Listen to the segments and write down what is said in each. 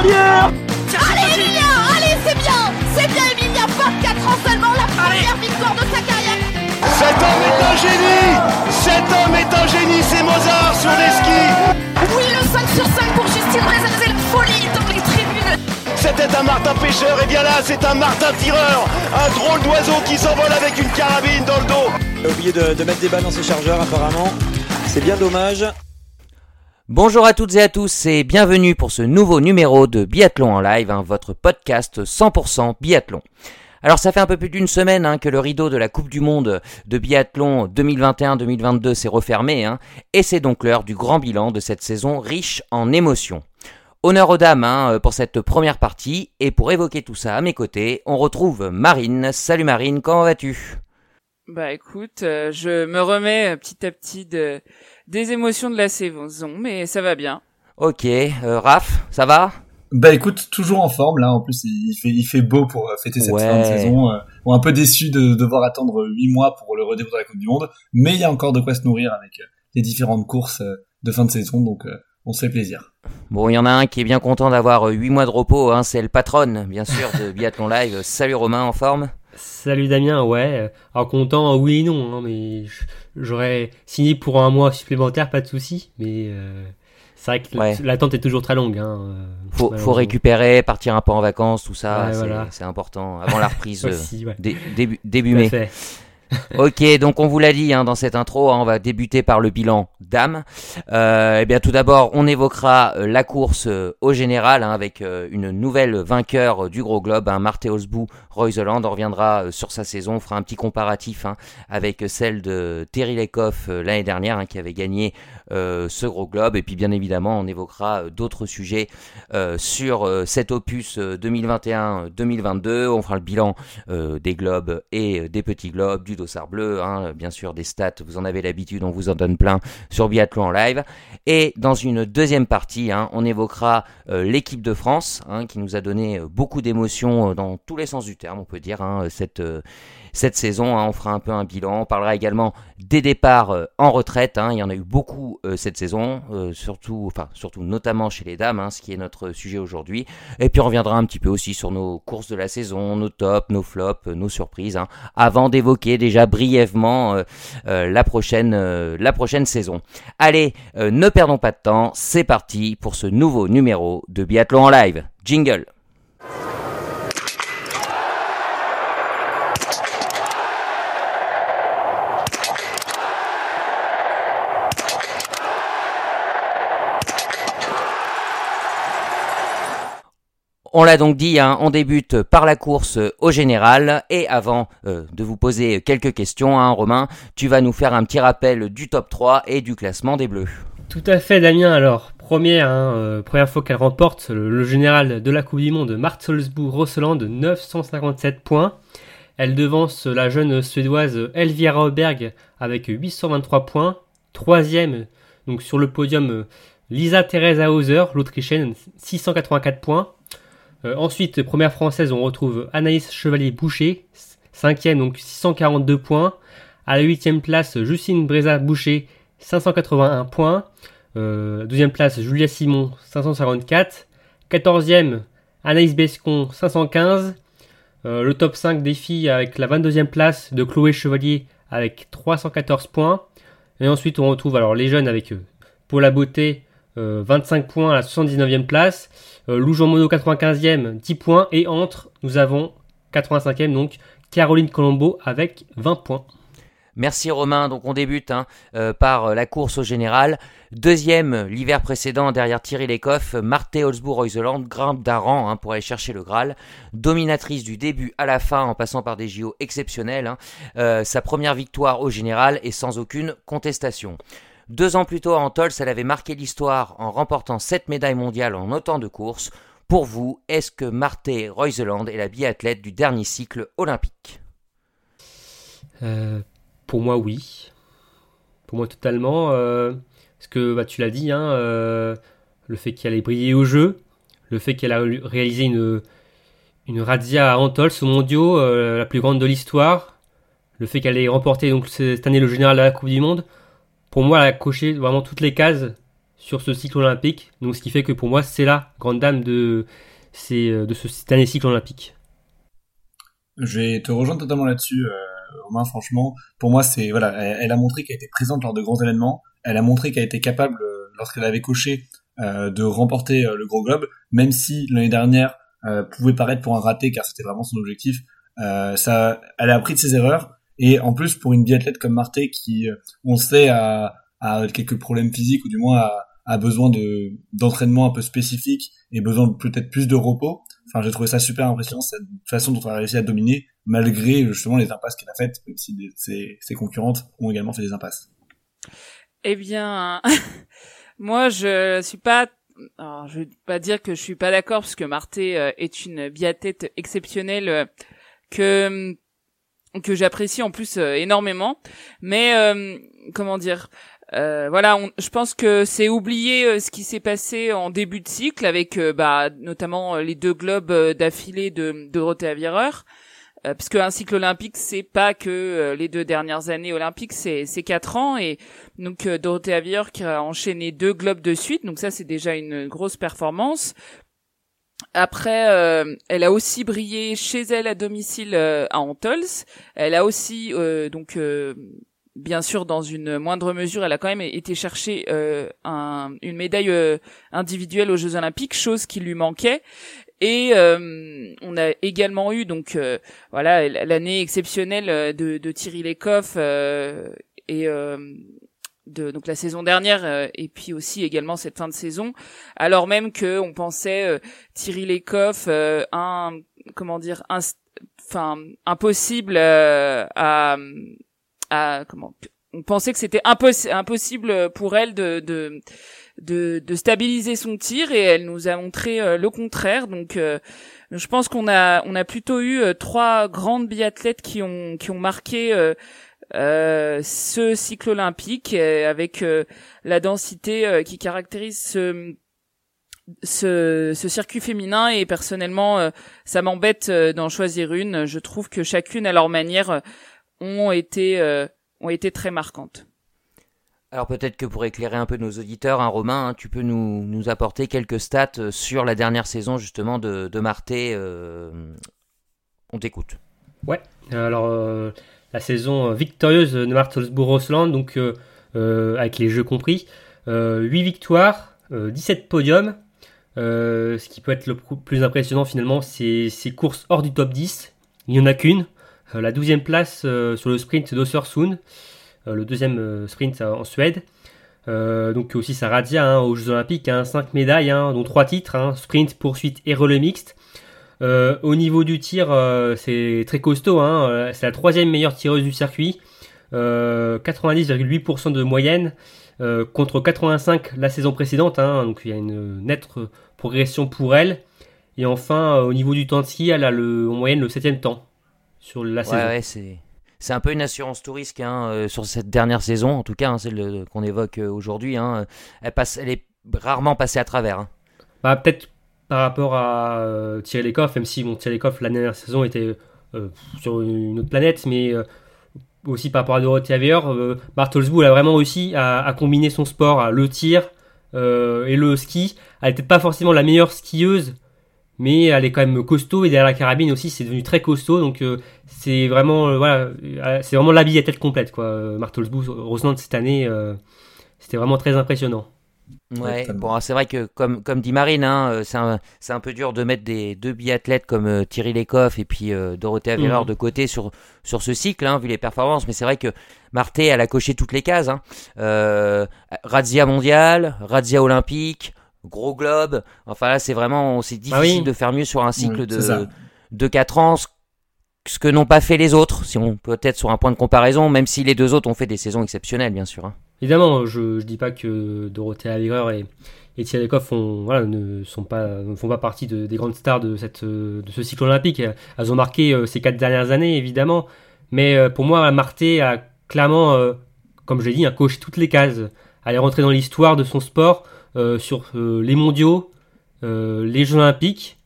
Allez Emilia Allez c'est bien. C'est bien Emilia 24 ans seulement la première victoire de sa carrière. Cet homme est un génie. Cet homme est un génie, c'est Mozart sur les skis. Oui le 5 sur 5 pour Justine Brezin, c'est la folie dans les tribunes. C'était un Martin pêcheur, et bien là c'est un Martin tireur. Un drôle d'oiseau qui s'envole avec une carabine dans le dos. Il a oublié de, de mettre des balles dans ses chargeurs apparemment. C'est bien dommage. Bonjour à toutes et à tous et bienvenue pour ce nouveau numéro de Biathlon en live, hein, votre podcast 100% biathlon. Alors ça fait un peu plus d'une semaine hein, que le rideau de la Coupe du Monde de biathlon 2021-2022 s'est refermé hein, et c'est donc l'heure du grand bilan de cette saison riche en émotions. Honneur aux dames pour cette première partie et pour évoquer tout ça à mes côtés, on retrouve Marine. Salut Marine, comment vas-tu? Bah écoute, euh, je me remets petit à petit de des émotions de la saison, mais ça va bien. Ok, euh, Raph, ça va? Bah écoute, toujours en forme là. En plus, il fait, il fait beau pour euh, fêter cette Ouais. fin de saison. Euh, bon, un peu déçu de devoir attendre huit mois pour le redémarrer de la Coupe du Monde, mais il y a encore de quoi se nourrir avec euh, les différentes courses de fin de saison, donc euh, on se fait plaisir. Bon, il y en a un qui est bien content d'avoir 8 mois de repos, hein, c'est le patron, bien sûr, de Biathlon Live. Salut Romain, en forme? Salut Damien, ouais. Alors content, oui et non, hein, mais j'aurais signé pour un mois supplémentaire, pas de souci. Mais euh, c'est vrai que Ouais. l'attente est toujours très longue. Hein, euh, faut, récupérer, partir un peu en vacances, tout ça, Ouais, c'est voilà. important, avant la reprise euh, Aussi, ouais. dé- début, mai. fait. Ok, donc on vous l'a dit hein, dans cette intro, hein, on va débuter par le bilan dames. Euh, eh bien, tout d'abord, on évoquera euh, la course euh, au général hein, avec une nouvelle vainqueur du Gros Globe, hein, Marthe Osbou Reuseland. On reviendra sur sa saison, on fera un petit comparatif avec celle de Terry Lecoff euh, l'année dernière qui avait gagné ce Gros Globe. Et puis, bien évidemment, on évoquera euh, d'autres sujets euh, sur euh, cet opus euh, 2021-2022. On fera le bilan euh, des globes et euh, des petits globes, du dossard bleu, hein, bien sûr des stats, vous en avez l'habitude, on vous en donne plein sur Biathlon en live. Et dans une deuxième partie, hein, on évoquera euh, l'équipe de France, hein, qui nous a donné euh, beaucoup d'émotions euh, dans tous les sens du terme, on peut dire, hein, cette, cette saison. on fera un peu un bilan, on parlera également des départs en retraite, il y en a eu beaucoup cette saison, surtout, enfin surtout notamment chez les dames, ce qui est notre sujet aujourd'hui. Et puis on reviendra un petit peu aussi sur nos courses de la saison, nos tops, nos flops, nos surprises, avant d'évoquer déjà brièvement la, prochaine, la prochaine saison. Allez, euh, ne perdons pas de temps, c'est parti pour ce nouveau numéro de Biathlon en live. Jingle On l'a donc dit, hein, on débute par la course au général. Et avant euh, de vous poser quelques questions, hein, Romain, tu vas nous faire un petit rappel du top 3 et du classement des Bleus. Tout à fait, Damien. Alors, première, hein, euh, première fois qu'elle remporte le, général de la Coupe du Monde, Marthe Solsbourg Rosseland, 957 points. Elle devance la jeune suédoise Elvira Oberg avec 823 points. Troisième, donc sur le podium, euh, Lisa Theresa Hauser, l'Autrichienne, 684 points. Euh, ensuite, première française, on retrouve Anaïs Chevalier-Boucher, cinquième, donc 642 points. À la huitième place, Justine Breza-Boucher, 581 points. Euh, deuxième place, Julia Simon, 554. Quatorzième, Anaïs Bescon, 515. Euh, le top 5 des filles avec la 22e place de Chloé Chevalier avec 314 points. Et ensuite, on retrouve alors les jeunes avec euh, Paula Beauté, euh, 25 points à la 79e place. Euh, Lou Jean Monod, 95e, 10 points. Et entre, nous avons 85e, donc Caroline Colombo avec 20 points. Merci Romain, donc on débute hein, euh, par euh, la course au général. Deuxième, l'hiver précédent, derrière Thierry Lecoff, Marthe Holzbourg-Reuseland grimpe d'un rang hein, pour aller chercher le Graal. Dominatrice du début à la fin en passant par des JO exceptionnels. hein. Euh, sa première victoire au général et sans aucune contestation. Deux ans plus tôt à Antols, elle avait marqué l'histoire en remportant sept médailles mondiales en autant de courses. Pour vous, est-ce que Marthe Reuseland est la biathlète du dernier cycle olympique? Pour moi, oui. Pour moi, totalement. euh, parce que bah, tu l'as dit, hein, euh, le fait qu'elle ait brillé au jeu, le fait qu'elle a réalisé une, une razzia à Antols au mondiaux, euh, la plus grande de l'histoire, le fait qu'elle ait remporté donc cette année le général de la Coupe du Monde, pour moi, elle a coché vraiment toutes les cases sur ce cycle olympique. Donc ce qui fait que pour moi, c'est la grande dame de, de ce, cet année cycle olympique. Je vais te rejoindre totalement là-dessus, Romain. Franchement, pour moi, c'est voilà, elle, a montré qu'elle était présente lors de grands événements. Elle a montré qu'elle était capable, euh, lorsqu'elle avait coché, euh, de remporter le Gros Globe, même si l'année dernière pouvait paraître pour un raté, car c'était vraiment son objectif. ça, elle a appris de ses erreurs. Et en plus, pour une biathlète comme Marté, qui, on sait, a, quelques problèmes physiques ou du moins a, besoin de d'entraînement un peu spécifique et besoin peut-être plus de repos. Enfin, j'ai trouvé ça super impressionnant cette façon dont elle a réussi à dominer malgré justement les impasses qu'elle a faites, même si ses, ses concurrentes ont également fait des impasses. Eh bien, moi je suis pas alors, je vais pas dire que je suis pas d'accord parce que Marté euh, est une biathlète exceptionnelle euh, que que j'apprécie en plus euh, énormément mais comment dire euh, voilà, je pense que c'est oublié euh, ce qui s'est passé en début de cycle avec euh, bah, notamment les deux globes d'affilée de Dorothée Avireur. Puisque un cycle olympique c'est pas que les deux dernières années olympiques c'est c'est quatre ans et donc Dorothée Avireur qui a enchaîné deux globes de suite donc ça c'est déjà une grosse performance après, elle a aussi brillé chez elle à domicile à Antols. Elle a aussi donc bien sûr, dans une moindre mesure, elle a quand même été chercher euh, un, une médaille euh, individuelle aux Jeux Olympiques, chose qui lui manquait. Et euh, on a également eu donc voilà l'année exceptionnelle de, de Thierry Lecoff et de donc la saison dernière et puis aussi également cette fin de saison. Alors même que on pensait Thierry Lecoff un comment dire enfin impossible à comment on pensait que c'était impossible pour elle de, de, de, stabiliser son tir et elle nous a montré euh, le contraire. Donc, euh, je pense qu'on a, on a plutôt eu euh, trois grandes biathlètes qui ont, qui ont marqué ce cycle olympique avec la densité qui caractérise ce, ce, ce, circuit féminin et personnellement ça m'embête d'en choisir une. Je trouve que chacune à leur manière ont été ont été très marquantes. Alors peut-être que pour éclairer un peu nos auditeurs, hein, Romain, hein, tu peux nous, apporter quelques stats euh, sur la dernière saison justement de, Marté. Euh, on t'écoute. Ouais, alors la saison victorieuse de Martelsbourg-Rosland, donc avec les jeux compris, 8 victoires, 17 podiums. ce qui peut être le plus impressionnant finalement, c'est ces courses hors du top 10. Il n'y en a qu'une, euh, la douzième place euh, sur le sprint d'Ossersund, euh, le deuxième sprint en Suède. donc aussi ça radia hein, aux Jeux Olympiques, 5 hein, médailles, hein, dont 3 titres, sprint, poursuite et relais mixte. au niveau du tir, c'est très costaud, c'est la troisième meilleure tireuse du circuit, 90,8% de moyenne contre 85 la saison précédente, donc il y a une nette progression pour elle. Et enfin, au niveau du temps de ski, elle a le, en moyenne le septième temps sur la saison. Ouais, c'est. Un peu une assurance tout risque hein, euh, sur cette dernière saison, en tout cas, hein, celle qu'on évoque euh, aujourd'hui. Hein. Elle, passe, elle est rarement passée à travers. Hein. Bah, Peut-être par rapport à euh, Thierry Lecoff, même si bon, Thierry Lecoff, la dernière saison, était sur une autre planète, mais aussi par rapport à Dorothée Avier, Bartelsbou a vraiment réussi à, à, combiner son sport, le tir et le ski. Elle n'était pas forcément la meilleure skieuse mais elle est quand même costaud et derrière la carabine aussi c'est devenu très costaud donc euh, c'est vraiment euh, voilà euh, c'est vraiment l'habit à tête complète quoi Martelsbou Rosland cette année c'était vraiment très impressionnant Ouais, bon, c'est vrai que comme, comme dit Marine, hein, c'est un, un, peu dur de mettre des deux biathlètes comme Thierry Lecoff et puis Dorothée Avireur mhm. de côté sur, sur ce cycle, hein, vu les performances. Mais c'est vrai que Marté, elle a coché toutes les cases. Hein. Razia mondiale, Razia olympique, gros globe. Enfin là, c'est vraiment, c'est ah difficile de faire mieux sur un cycle de, de 4 ans. Ce que n'ont pas fait les autres, si on peut être sur un point de comparaison, même si les deux autres ont fait des saisons exceptionnelles, bien sûr. Hein. Évidemment, je ne dis pas que Dorothée Avigreur et, et Thierry voilà, ne, sont pas, ne font pas partie de, des grandes stars de, cette, de ce cycle olympique. Elles ont marqué euh, ces quatre dernières années, évidemment. Mais euh, pour moi, Marté a clairement, euh, comme je l'ai dit, un coché toutes les cases. Elle est rentrée dans l'histoire de son sport. Euh, sur euh, les mondiaux, euh, les Jeux Olympiques,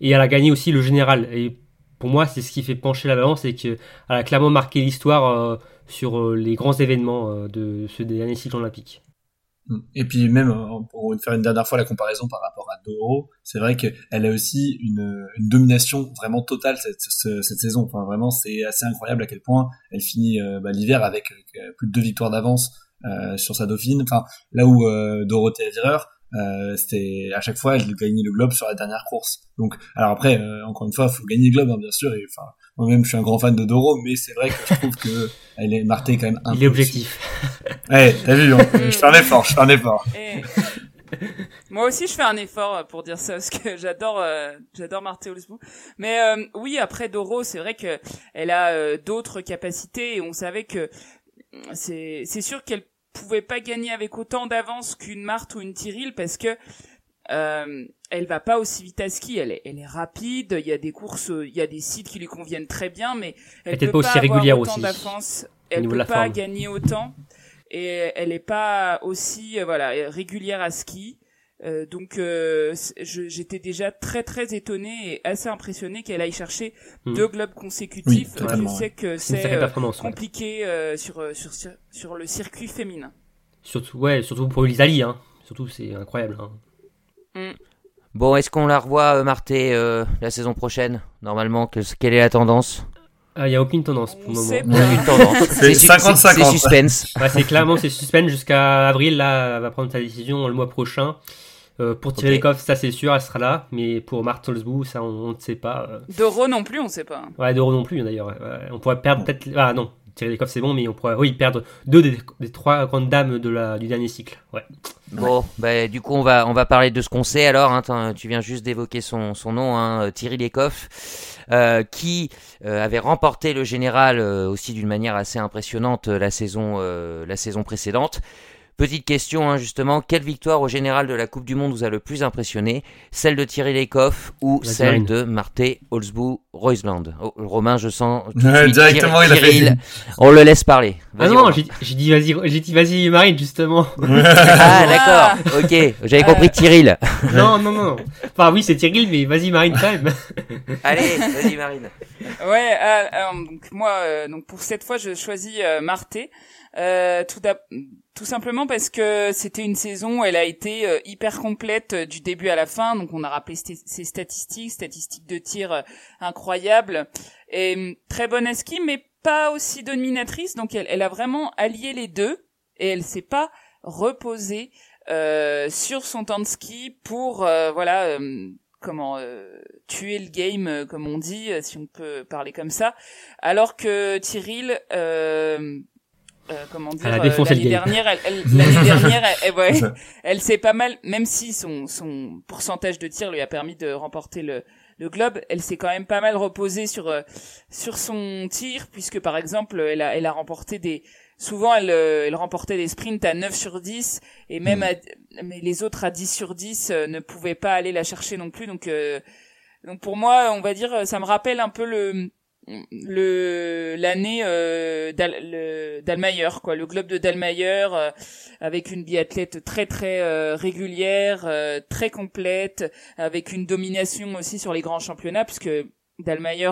et elle a gagné aussi le général. Et pour moi, c'est ce qui fait pencher la balance, et qu'elle a clairement marqué l'histoire sur les grands événements de ce dernier cycle olympique. Et puis même pour faire une dernière fois la comparaison par rapport à Doro, c'est vrai qu'elle a aussi une, domination vraiment totale cette, saison. Vraiment c'est assez incroyable à quel point elle finit bah, l'hiver avec plus de deux victoires d'avance sur sa dauphine. Enfin là où euh, Dorothée Avireur, euh, c'était à chaque fois elle gagnait le globe sur la dernière course. Donc alors après encore une fois il faut gagner le globe hein, bien sûr et enfin moi-même, je suis un grand fan de Doro, mais c'est vrai que je trouve que elle est marquée quand même un Il est objectif. ouais, t'as vu, je fais un effort, je fais un effort. Moi aussi, je fais un effort pour dire ça parce que j'adore, euh, j'adore Marthe Olsbou. Mais euh, oui, après Doro, c'est vrai que elle a euh, d'autres capacités et on savait que c'est, c'est sûr qu'elle pouvait pas gagner avec autant d'avance qu'une Marthe ou une Tyril parce que euh, elle va pas aussi vite à ski, elle est, elle est rapide, il y a des courses, il y a des sites qui lui conviennent très bien, mais elle, peut pas, aussi régulière aussi. Elle peut pas gagner autant et elle est pas aussi euh, voilà régulière à ski. Euh, donc euh, j'étais déjà très très étonné et assez impressionné qu'elle aille chercher hmm. deux globes consécutifs. je sais que c'est compliqué sur, sur sur le circuit féminin. Surtout ouais, surtout pour l'Italie hein. Surtout c'est incroyable hein. Mm. Bon, est-ce qu'on la revoit, euh, Marté, euh, la saison prochaine Normalement, quelle est la tendance? Il ah, n'y a aucune tendance pour le moment. C'est 50-50. C'est suspense. c'est clairement c'est suspense jusqu'à avril. Là, elle va prendre sa décision le mois prochain. Euh, pour tirer okay. ça c'est sûr, elle sera là. Mais pour Marthe ça on, ne sait pas. Doro non plus, on ne sait pas. Ouais, Doro non plus d'ailleurs. on pourrait perdre peut-être. Ah non, tirer coffres c'est bon, mais on pourrait oui, perdre deux des, trois grandes dames de la, du dernier cycle. Ouais. Bon, bah, du coup, on va, on va parler de ce qu'on sait alors. Hein, tu viens juste d'évoquer son, son nom, hein, Thierry Lecoff, euh, qui euh, avait remporté le général euh, aussi d'une manière assez impressionnante la saison, la saison précédente. Petite question hein, justement, quelle victoire au général de la Coupe du Monde vous a le plus impressionné? Celle de Thierry Lecoff ou celle de Marthe Holzbou Reusland oh, Romain, je sens tout de suite, directement il a fait... on le laisse parler. Ah non, j'ai dit vas-y, j'ai dit vas-y Marine justement. ah d'accord, ok, j'avais compris Thierry. non non non, enfin oui c'est Thierry mais vas-y Marine quand même. Allez, vas-y Marine. Ouais, euh, euh, donc moi euh, donc pour cette fois je choisis Marthe. tout d'abord tout simplement parce que c'était une saison elle a été euh, hyper complète euh, du début à la fin. Donc on a rappelé ses statistiques, statistiques de tir euh, incroyables et hum, très bonne à ski, mais pas aussi dominatrice. Donc elle, a vraiment allié les deux et elle s'est pas reposée sur son temps de ski pour voilà hum, comment tuer le game comme on dit si on peut parler comme ça alors que Tyril euh, comment dire euh, l'année dernière elle, l'année dernière elle, ouais, elle s'est pas mal même si son son pourcentage de tir lui a permis de remporter le le globe elle s'est quand même pas mal reposée sur euh, sur son tir puisque par exemple elle a elle a remporté des souvent elle elle remportait des sprints à 9 sur 10 et même mm. mais les autres à 10 sur 10 ne pouvaient pas aller la chercher non plus donc donc pour moi on va dire ça me rappelle un peu le le l'année euh, d'Almayer quoi. Le globe de Dalmayer euh, avec une biathlète très très euh, régulière euh, très complète avec une domination aussi sur les grands championnats puisque Dalmayer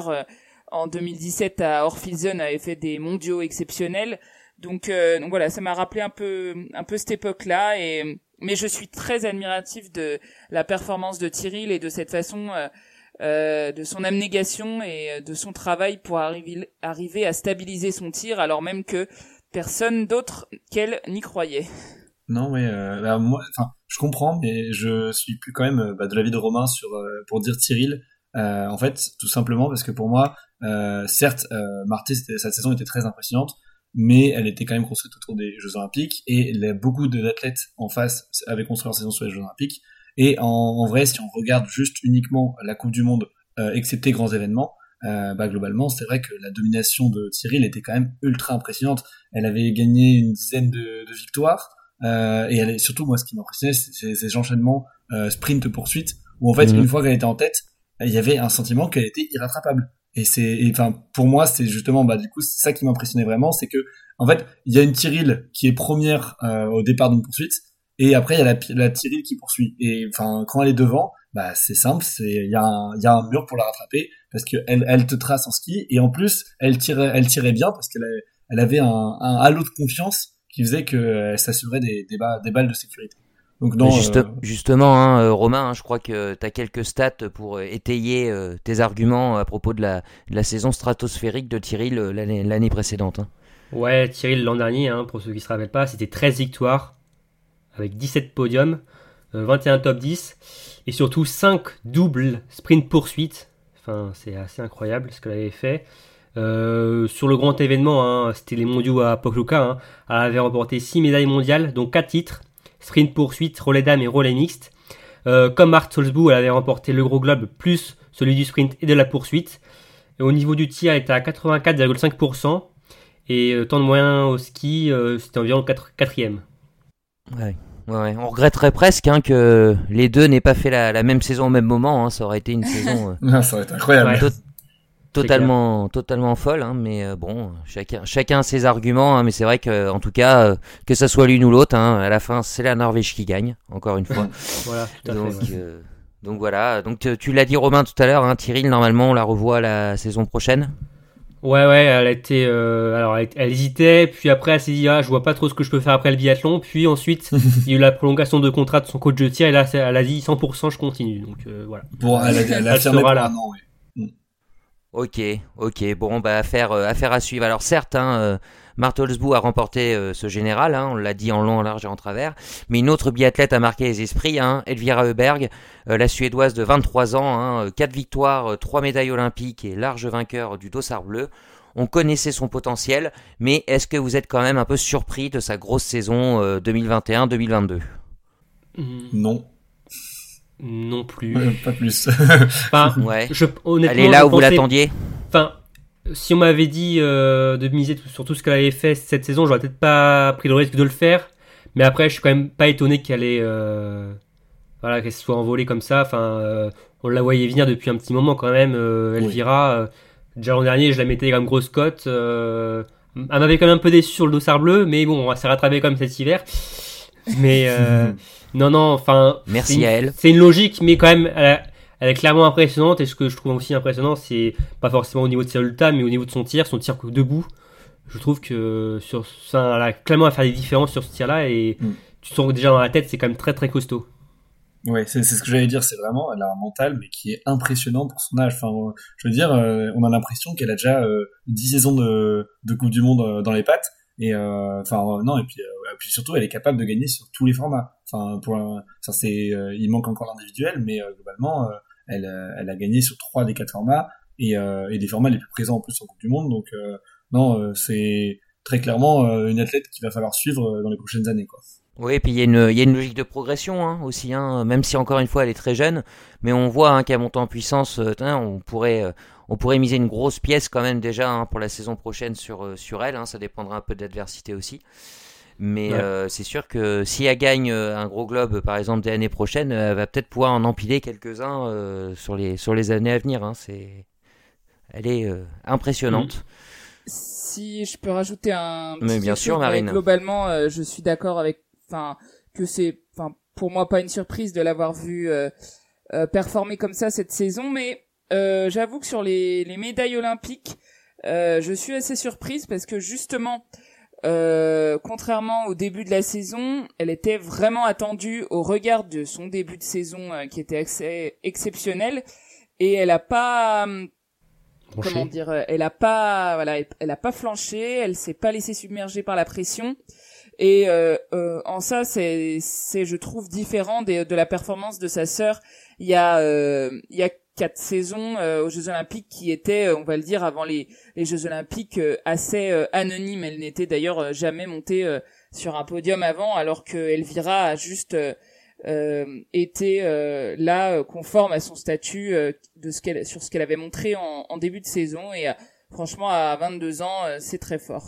en 2017 à Orphilsen avait fait des mondiaux exceptionnels. Donc donc voilà ça m'a rappelé un peu un peu cette époque là et mais je suis très admiratif de la performance de Tyril et de cette façon euh, de son abnégation et euh, de son travail pour arriver, à stabiliser son tir alors même que personne d'autre qu'elle n'y croyait. Non, euh, bah, enfin, je comprends, mais je suis plus quand même bah, de l'avis de Romain pour dire Cyril. en fait, tout simplement parce que pour moi, certes, Marté, sa saison était très impressionnante, mais elle était quand même construite autour des Jeux Olympiques et beaucoup d'athlètes en face avaient construit leur saison sur les Jeux Olympiques. Et en, en, vrai, si on regarde juste uniquement la Coupe du Monde, euh, excepté grands événements, euh, bah, globalement, c'est vrai que la domination de Cyril était quand même ultra impressionnante. Elle avait gagné une dizaine de, de victoires. Euh, et elle est, surtout, moi, ce qui m'impressionnait, c'est ces enchaînements euh, sprint-poursuite, où en fait, mhm. une fois qu'elle était en tête, il y avait un sentiment qu'elle était irrattrapable. Et c'est, enfin, pour moi, c'est justement, bah, du coup, c'est ça qui m'impressionnait vraiment, c'est que, en fait, il y a une Cyril qui est première euh, au départ d'une poursuite, et après, il y a la, la Tyril qui poursuit. Et enfin, quand elle est devant, bah c'est simple, c'est il y a un il y a un mur pour la rattraper parce que elle elle te trace en ski et en plus elle tirait elle tirait bien parce qu'elle elle avait un, un halo de confiance qui faisait qu'elle s'assurait des, des, des balles de sécurité. Donc dans, Juste, euh, Justement, hein, euh, Romain, hein, je crois que tu as quelques stats pour euh, étayer euh, tes arguments à propos de la, de la saison stratosphérique de l'année l'année précédente. hein. Ouais, Thierry l'an dernier, hein, pour ceux qui se rappellent pas, c'était 13 victoires avec 17 podiums, euh, 21 top 10 et surtout 5 doubles sprint poursuite. Enfin, c'est assez incroyable ce qu'elle avait fait. Euh, sur le grand événement, hein, c'était les mondiaux à Pokluka, hein, elle avait remporté 6 médailles mondiales, dont 4 titres, sprint poursuite, relais dames et relais mixte. Euh, comme Marthe Solzbou, elle avait remporté le gros globe plus celui du sprint et de la poursuite. Au niveau du tir, elle était à 84,5%. Et euh, temps de moyen au ski, euh, c'était environ 4 quatrième. Ouais. Ouais, ouais. On regretterait presque hein, que les deux n'aient pas fait la, la même saison au même moment. hein. Ça aurait été une saison euh, ça aurait été incroyable. Ouais. to- totalement, totalement folle. hein. Mais euh, bon, chacun, chacun a ses arguments. hein. Mais c'est vrai que, en tout cas, euh, que ça soit l'une ou l'autre, hein, à la fin, c'est la Norvège qui gagne. Encore une fois. Voilà, tout à donc, fait. ouais. euh, donc voilà. Donc tu, tu l'as dit Romain tout à l'heure. Hein, Tyrrell, normalement, on la revoit la saison prochaine. Ouais, ouais, elle été, euh, alors elle, elle hésitait, puis après elle s'est dit, ah, je vois pas trop ce que je peux faire après le biathlon, puis ensuite il y a eu la prolongation de contrat de son coach de tir, et là elle a dit 100% je continue, donc euh, voilà. Pour, elle a, elle a Elle sera là. an, ouais. Ok, ok. Bon, bah affaire, euh, affaire à suivre. Alors certes, hein, euh, Martelsbou a remporté euh, ce général, hein, on l'a dit en long, en large et en travers, mais une autre biathlète a marqué les esprits, hein, Elvira Heuberg, euh, la Suédoise de 23 ans, hein, 4 victoires, 3 médailles olympiques et large vainqueur du dossard bleu. On connaissait son potentiel, mais est-ce que vous êtes quand même un peu surpris de sa grosse saison euh, 2021-2022 Hmm, Non, Non plus. euh, pas plus. Enfin, Ouais. je, honnêtement, Elle est là où vous l'attendiez? Enfin, si on m'avait dit euh, de miser sur tout ce qu'elle avait fait cette saison, j'aurais peut-être pas pris le risque de le faire. Mais après, je suis quand même pas étonné qu'elle ait, euh, voilà, qu'elle se soit envolée comme ça. Enfin, euh, on la voyait venir depuis un petit moment quand même. euh, Oui. Elvira, euh, déjà l'an dernier, je la mettais comme grosse cote. euh, elle m'avait quand même un peu déçu sur le dossard bleu, mais bon, elle s'est rattrapée comme cet hiver. Mais euh, non, non, enfin, Merci une- à elle. C'est une logique, mais quand même, elle, a- elle est clairement impressionnante. Et ce que je trouve aussi impressionnant, c'est pas forcément au niveau de ses résultats, mais au niveau de son tir, son tir debout. Je trouve que sur ça, elle a clairement à faire des différences sur ce tir-là. Et Mm. tu sens déjà dans la tête, c'est quand même très très costaud. Ouais, c'est ce que j'allais dire, c'est vraiment, elle a un mental, mais qui est impressionnant pour son âge. Enfin, je veux dire, euh, on a l'impression qu'elle a déjà euh, 10 saisons de, de Coupe du Monde euh, dans les pattes. Et euh, enfin, euh, non, et puis, et puis surtout, elle est capable de gagner sur tous les formats. Enfin, pour un- ça, c'est, il manque encore l'individuel, mais globalement, elle, euh, elle a gagné sur trois des quatre formats et, euh, et des formats les plus présents en plus en Coupe du Monde. Donc, euh, non, c'est très clairement une athlète qu'il va falloir suivre dans les prochaines années, quoi. Oui, puis il y, a une- logique de progression hein, aussi, hein, même si encore une fois elle est très jeune, mais on voit hein, qu'à monter en puissance, on pourrait, on pourrait miser une grosse pièce quand même déjà hein, pour la saison prochaine sur, sur elle, ça dépendra un peu de l'adversité aussi. Mais Ouais. euh, c'est sûr que si elle gagne euh, un gros globe, par exemple, des années prochaines, euh, elle va peut-être pouvoir en empiler quelques-uns euh, sur, les, sur les années à venir. Hein, c'est... Elle est euh, impressionnante. Si je peux rajouter un Mais petit bien truc, sûr, Marine. globalement, euh, je suis d'accord avec, enfin, que c'est, enfin, pour moi pas une surprise de l'avoir vu euh, euh, performer comme ça cette saison, mais euh, j'avoue que sur les, les médailles olympiques, euh, je suis assez surprise parce que justement, euh, contrairement au début de la saison, elle était vraiment attendue au regard de son début de saison euh, qui était assez exceptionnel et elle a pas Branché. comment dire, euh, elle a pas, voilà, elle- a pas flanché, elle s'est pas laissée submerger par la pression. Et euh, euh, en ça, c'est, c'est, je trouve, différent des- de la performance de sa sœur. Il y a, euh, il y a quatre saisons euh, aux Jeux Olympiques qui étaient, euh, on va le dire, avant les, les Jeux Olympiques, euh, assez euh, anonymes. Elle n'était d'ailleurs euh, jamais montée euh, sur un podium avant, alors que Elvira a juste euh, euh, été euh, là euh, conforme à son statut euh, de ce qu'elle sur ce qu'elle avait montré en, en début de saison et euh, franchement à 22 ans euh, c'est très fort.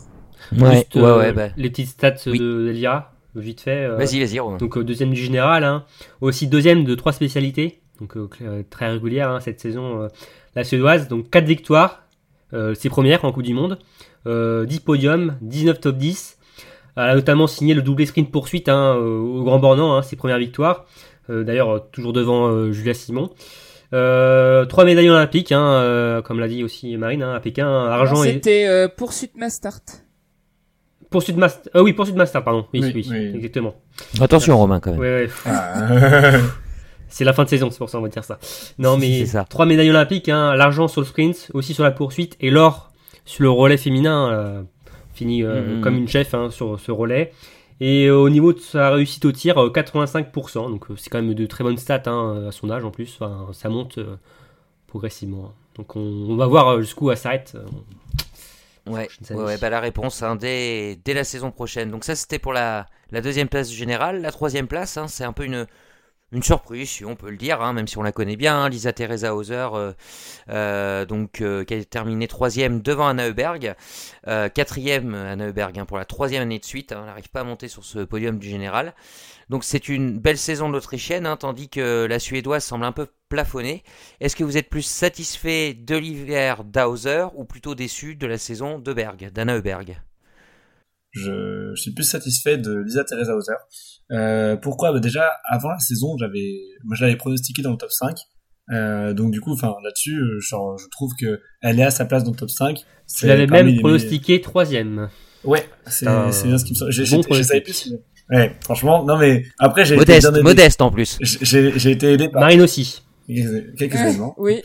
Ouais, Juste, ouais, euh, ouais. Bah, Les petites stats Oui. de d'Elvira, vite fait. euh, Vas-y, vas-y. Donc euh, deuxième du général, hein. aussi deuxième de trois spécialités, donc euh, très régulière hein, cette saison euh, la suédoise, donc quatre victoires, euh, ses premières en Coupe du Monde, euh, 10 podiums, 19 top 10. Elle a notamment signé le doublé sprint poursuite hein, au Grand Bornand, hein, ses premières victoires. Euh, D'ailleurs toujours devant euh, Julia Simon. Euh, trois médailles olympiques, hein, euh, comme l'a dit aussi Marine, hein, à Pékin, argent et C'était euh, poursuite Mastart. Poursuite Master. Euh, oui, Poursuite Master, pardon. Oui, Oui, oui, oui. exactement. Attention Romain quand même. Ouais, ouais. Ah. C'est la fin de saison, c'est pour ça on va dire ça. Non, mais ça. trois médailles olympiques, hein, l'argent sur le sprint, aussi sur la poursuite, et l'or sur le relais féminin, euh, fini euh, Mhm. comme une chef hein, sur ce relais. Et euh, au niveau de sa réussite au tir, euh, 85%, donc euh, c'est quand même de très bonnes stats hein, à son âge en plus, Enfin, ça monte euh, progressivement. Donc on, on va voir jusqu'où elle s'arrête. Ouais, ouais, bah la réponse hein, dès, dès la saison prochaine. Donc ça c'était pour la, la deuxième place générale. La troisième place, hein, c'est un peu une, une surprise, si on peut le dire, hein, même si on la connaît bien. hein, Lisa Teresa Hauser, euh, euh, donc euh, qui a terminé troisième devant Anna Heuberg, quatrième Anna Heuberg hein, pour la troisième année de suite. elle n'arrive pas à monter sur ce podium du général. Donc c'est une belle saison de l'Autrichienne, tandis que la Suédoise semble un peu plafonnée. Est-ce que vous êtes plus satisfait de l'hiver d'Hauser ou plutôt déçu de la saison d'Anna Heuberg? Je, je suis plus satisfait de Lisa Teresa Hauser. Euh, pourquoi? Bah Déjà, avant la saison, j'avais, moi, je l'avais pronostiqué dans le top 5. Euh, donc du coup, enfin là-dessus, euh, genre, je trouve que elle est à sa place dans le top 5. Tu l'avais même pronostiqué troisième. Ouais, c'est un c'est bien ce qui me semble. J'ai- bon Je savais pronostic. plus. si- Ouais, franchement, non mais après j'ai Modeste, modeste en plus. J'ai j'ai été aidé par Marine aussi. quelques Ouais, événements. oui.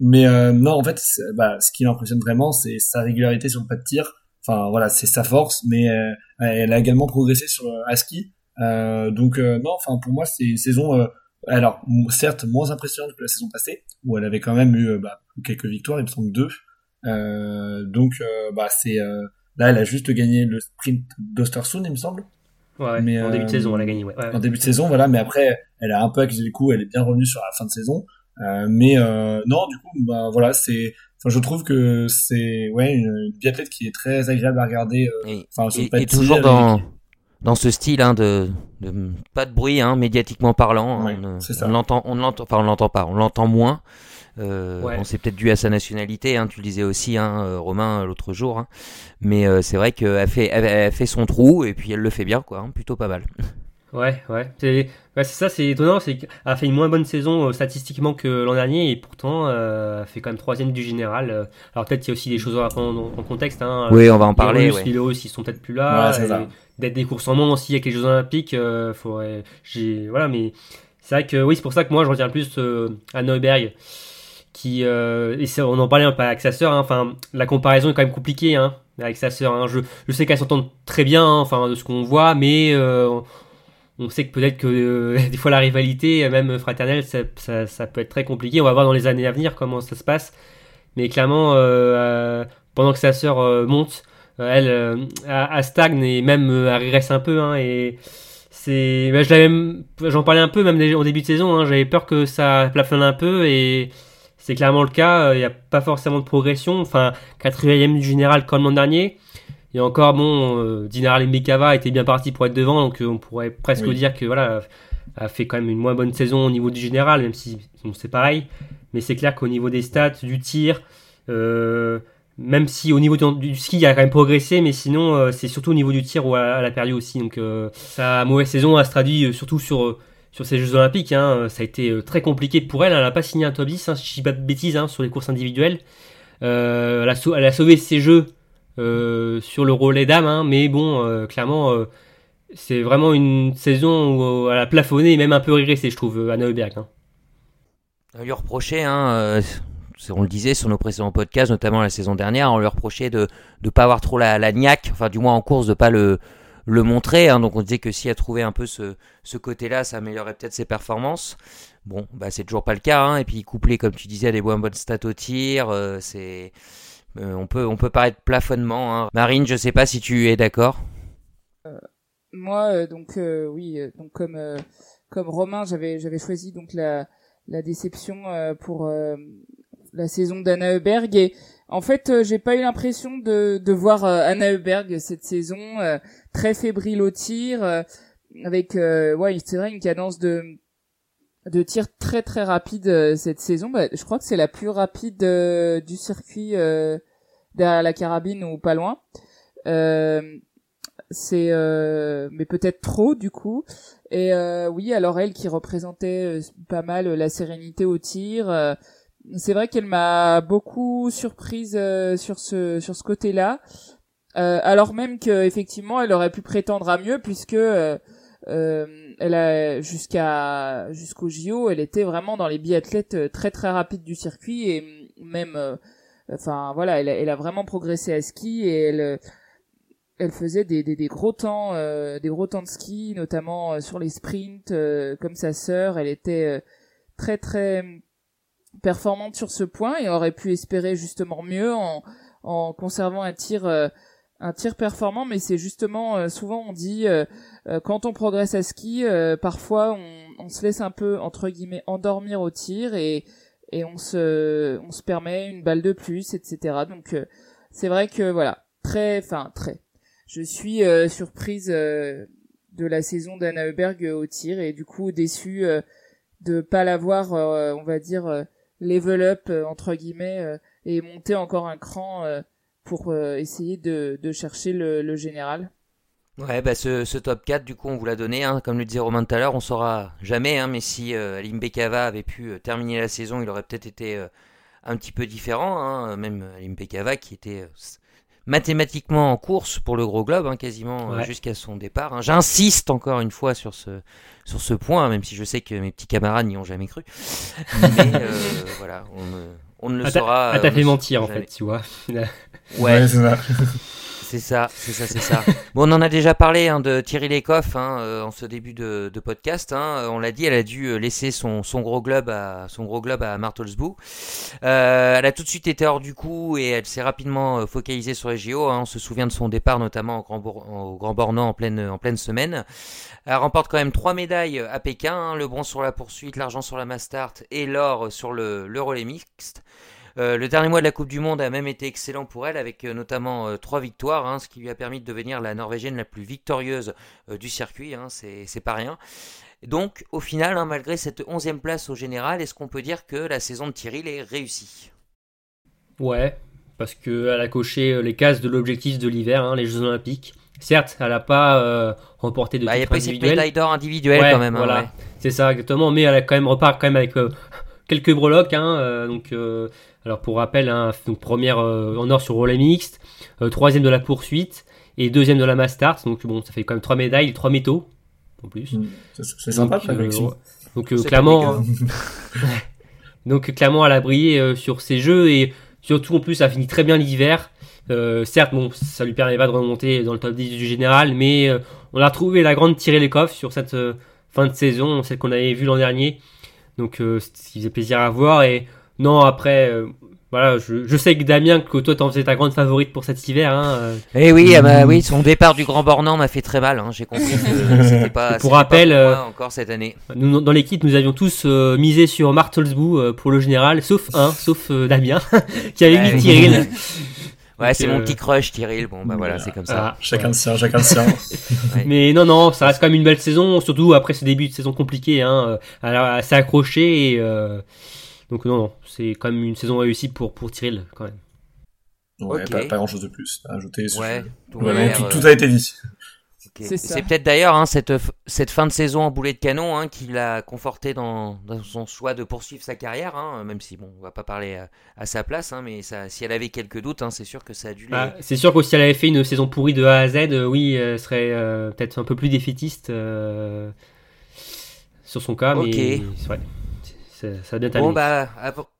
Mais euh, non, en fait, bah, ce qui m'impressionne vraiment, c'est sa régularité sur le pas de tir. Enfin, voilà, c'est sa force, mais euh, elle a également progressé sur euh, ski. Euh, donc non, enfin pour moi, c'est une saison, euh, alors certes moins impressionnante que la saison passée, où elle avait quand même eu bah, quelques victoires, il me semble deux. Euh, donc bah c'est euh, là, elle a juste gagné le sprint d'Ostersund, il me semble Ouais, Mais, en début de saison, elle a gagné. Ouais, ouais. en début de saison, voilà, mais après, elle a un peu accusé les coups, elle est bien revenue sur la fin de saison. Euh, mais euh, non, du coup, bah voilà, c'est, enfin, je trouve que c'est, ouais, une, une biathlète qui est très agréable à regarder. euh, Et, Enfin, et- toujours dans, dans ce style hein, de, de pas de bruit, hein, médiatiquement parlant. hein, Ouais, on, l'entend, on l'entend, enfin on l'entend pas, on l'entend moins. Euh, Ouais. bon, c'est peut-être dû à sa nationalité, hein, tu le disais aussi, hein, euh, Romain, l'autre jour. hein. Mais euh, c'est vrai qu'elle fait, elle, elle fait son trou et puis elle le fait bien, quoi. hein, plutôt pas mal. Ouais, ouais. C'est ouais, ça, c'est étonnant. C'est qu'elle a fait une moins bonne saison euh, statistiquement que l'an dernier et pourtant euh, elle fait quand même troisième du général. euh. Alors peut-être qu'il y a aussi des choses à prendre en, en contexte. Hein. Oui, on va en Les parler. Russes, ouais. les Russes, ils sont peut-être plus là. D'être des courses en moins aussi avec les Jeux Olympiques. Euh, faudrait, j'ai, voilà, mais c'est vrai que oui, c'est pour ça que moi je retiens plus euh, à Neuberg. Qui, euh, et on en parlait un peu avec sa sœur. hein. Enfin, la comparaison est quand même compliquée hein, avec sa sœur. hein. Je, je sais qu'elles s'entendent très bien, hein, enfin de ce qu'on voit, mais euh, on sait que peut-être que euh, des fois la rivalité, même fraternelle, ça, ça, ça peut être très compliqué. On va voir dans les années à venir comment ça se passe. Mais clairement, euh, euh, pendant que sa sœur euh, monte, euh, elle, elle stagne et même elle régresse un peu. Hein, et c'est, bah, je j'en parlais un peu même au début de saison. Hein, J'avais peur que ça plafonne un peu et c'est clairement le cas. Il n'y a pas forcément de progression. Enfin, quatrième du général comme l'an dernier. Et encore, bon, euh, Dinar Lembekava était bien parti pour être devant, donc euh, on pourrait presque Oui. dire que voilà, a fait quand même une moins bonne saison au niveau du général, même si bon, c'est pareil. Mais c'est clair qu'au niveau des stats, du tir, euh, même si au niveau du, du ski, il a quand même progressé, mais sinon, euh, c'est surtout au niveau du tir où elle, elle a perdu aussi. Donc, euh, sa mauvaise saison, elle se traduit surtout sur, sur ces Jeux Olympiques. Hein. Ça a été très compliqué pour elle. Elle n'a pas signé un top 10, hein, si je dis pas de bêtises, hein, sur les courses individuelles. Elle, a elle a sauvé ses Jeux sur le relais dames, hein, mais bon, euh, clairement, euh, c'est vraiment une saison où euh, elle a plafonné et même un peu régressé, je trouve, euh, Anna Heuberg. Hein. On lui reprochait, hein, euh, on le disait sur nos précédents podcasts, notamment la saison dernière, on lui reprochait de ne pas avoir trop la, la enfin du moins en course de pas le, montrer. hein. donc on disait que si elle trouvait un peu ce, côté-là, ça améliorerait peut-être ses performances. Bon, bah c'est toujours pas le cas. et puis couplé, comme tu disais, à des bonnes stats au tir, euh, c'est euh, on peut on peut paraître plafonnement. hein. Marine, je sais pas si tu es d'accord. Moi, euh, donc euh, oui, euh, donc comme euh, comme Romain, j'avais j'avais choisi donc la la déception euh, pour euh, la saison d'Anna Heuberg et en fait, euh, j'ai pas eu l'impression de de voir euh, Anna Heuberg cette saison euh, très fébrile au tir euh, avec euh, ouais, c'est vrai une cadence de de tir très très rapide euh, cette saison. Bah, je crois que c'est la plus rapide euh, du circuit euh, derrière la carabine ou pas loin. C'est mais peut-être trop du coup et oui alors elle qui représentait pas mal la sérénité au tir c'est vrai qu'elle m'a beaucoup surprise sur ce sur ce côté-là alors même que effectivement elle aurait pu prétendre à mieux puisque elle a jusqu'à jusqu'au JO elle était vraiment dans les biathlètes très très rapides du circuit et même enfin voilà elle, elle a vraiment progressé à ski et elle elle faisait des, des, gros temps euh, des gros temps de ski notamment euh, sur les sprints euh, comme sa sœur. Elle était très très performante sur ce point et aurait pu espérer justement mieux en, en conservant un tir un tir performant. Mais c'est justement souvent on dit quand on progresse à ski parfois on, on se laisse un peu entre guillemets endormir au tir et et on se on se permet une balle de plus etc donc c'est vrai que voilà très enfin très je suis euh, surprise euh, de la saison d'Anna Heuberg euh, au tir et du coup déçue de pas l'avoir, on va dire, level up entre guillemets et monter encore un cran pour essayer de, de chercher le, le, général. Ouais, bah ce, ce, top 4, du coup, on vous l'a donné. Hein. Comme le disait Romain tout à l'heure, on saura jamais. Hein, mais si euh, Alim Bekava avait pu terminer la saison, il aurait peut-être été un petit peu différent. Hein. Même Alim Bekava qui était mathématiquement en course pour le gros globe, hein, quasiment euh, jusqu'à son départ. Hein. J'insiste encore une fois sur ce, sur ce point, même si je sais que mes petits camarades n'y ont jamais cru. Mais euh, voilà, on, on, ne le saura. Ah, t'as fait mentir en fait, tu vois. ouais, c'est ça. C'est ça, c'est ça, c'est ça. Bon, on en a déjà parlé hein, de Thierry Lecoff hein, euh, en ce début de, de podcast. Hein. Euh, on l'a dit, elle a dû euh, laisser son, son gros globe à son gros globe à Martelsbou. Euh, elle a tout de suite été hors du coup et elle s'est rapidement focalisée sur les JO. On se souvient de son départ notamment au Grand, au Grand Bornand en pleine en pleine semaine. Elle remporte quand même trois médailles à Pékin le bronze sur la poursuite, l'argent sur la Mastart et l'or sur le, le relais mixte. Euh, le dernier mois de la Coupe du Monde a même été excellent pour elle, avec euh, notamment euh, trois victoires, hein, ce qui lui a permis de devenir la Norvégienne la plus victorieuse du circuit. Hein, c'est pas rien. Donc, au final, hein, malgré cette onzième place au général, est-ce qu'on peut dire que la saison de Thierry est réussie? Ouais, parce qu'elle a coché les cases de l'objectif de l'hiver, les Jeux Olympiques. Certes, elle n'a pas remporté de bah, titre individuel. Il a pas médaille d'or individuelle quand même. Voilà, c'est ça exactement. Mais elle a quand même repart quand même avec quelques breloques. donc alors pour rappel, hein, donc première euh, en or sur relais mixte, euh, troisième de la poursuite et deuxième de la Mastart. Donc bon, ça fait quand même trois médailles, trois métaux en plus. Mm. C'est sympa. Donc, euh, donc clairement, hein. donc clairement, elle a brillé sur ces jeux et surtout en plus, ça finit très bien l'hiver. certes, bon, ça lui permet pas de remonter dans le top 10 du général, mais on a retrouvé la grande tirée les coffres sur cette fin de saison, celle qu'on avait vue l'an dernier. Donc, ce qui faisait plaisir à voir et non, après, euh, voilà, je, je, sais que Damien, que toi t'en faisais ta grande favorite pour cet hiver. Hein, euh. Eh oui, ah bah, oui, son départ du Grand Bornand m'a fait très mal. Hein, J'ai compris que c'était pas. pour rappel, pour euh, encore cette année. Nous, dans l'équipe, nous avions tous misé sur Martelsbou pour le général, sauf un, sauf Damien, qui avait mis Tyril. Ouais, c'est mon petit crush, Tyril. Bon, bah voilà, c'est comme ça. Ah, chacun le sien, chacun le sien. Mais non, non, ça reste quand même une belle saison, surtout après ce début de saison compliqué. Hein, elle s'est accrochée et. Donc non, non c'est quand même une saison réussie pour, pour Tyrell, quand même. Ouais, pas, grand chose de plus à ajouter. Ouais, tout, tout, a été dit. C'est peut-être d'ailleurs hein, cette, cette fin de saison en boulet de canon hein, qui l'a conforté dans, dans, son choix de poursuivre sa carrière, hein, même si bon, on va pas parler à, sa place, hein, mais ça, si elle avait quelques doutes, hein, c'est sûr que ça a dû. Ah, c'est sûr que si elle avait fait une saison pourrie de A à Z, euh, oui, elle serait euh, peut-être un peu plus défaitiste euh, sur son cas, mais ça, bien Bon, bah,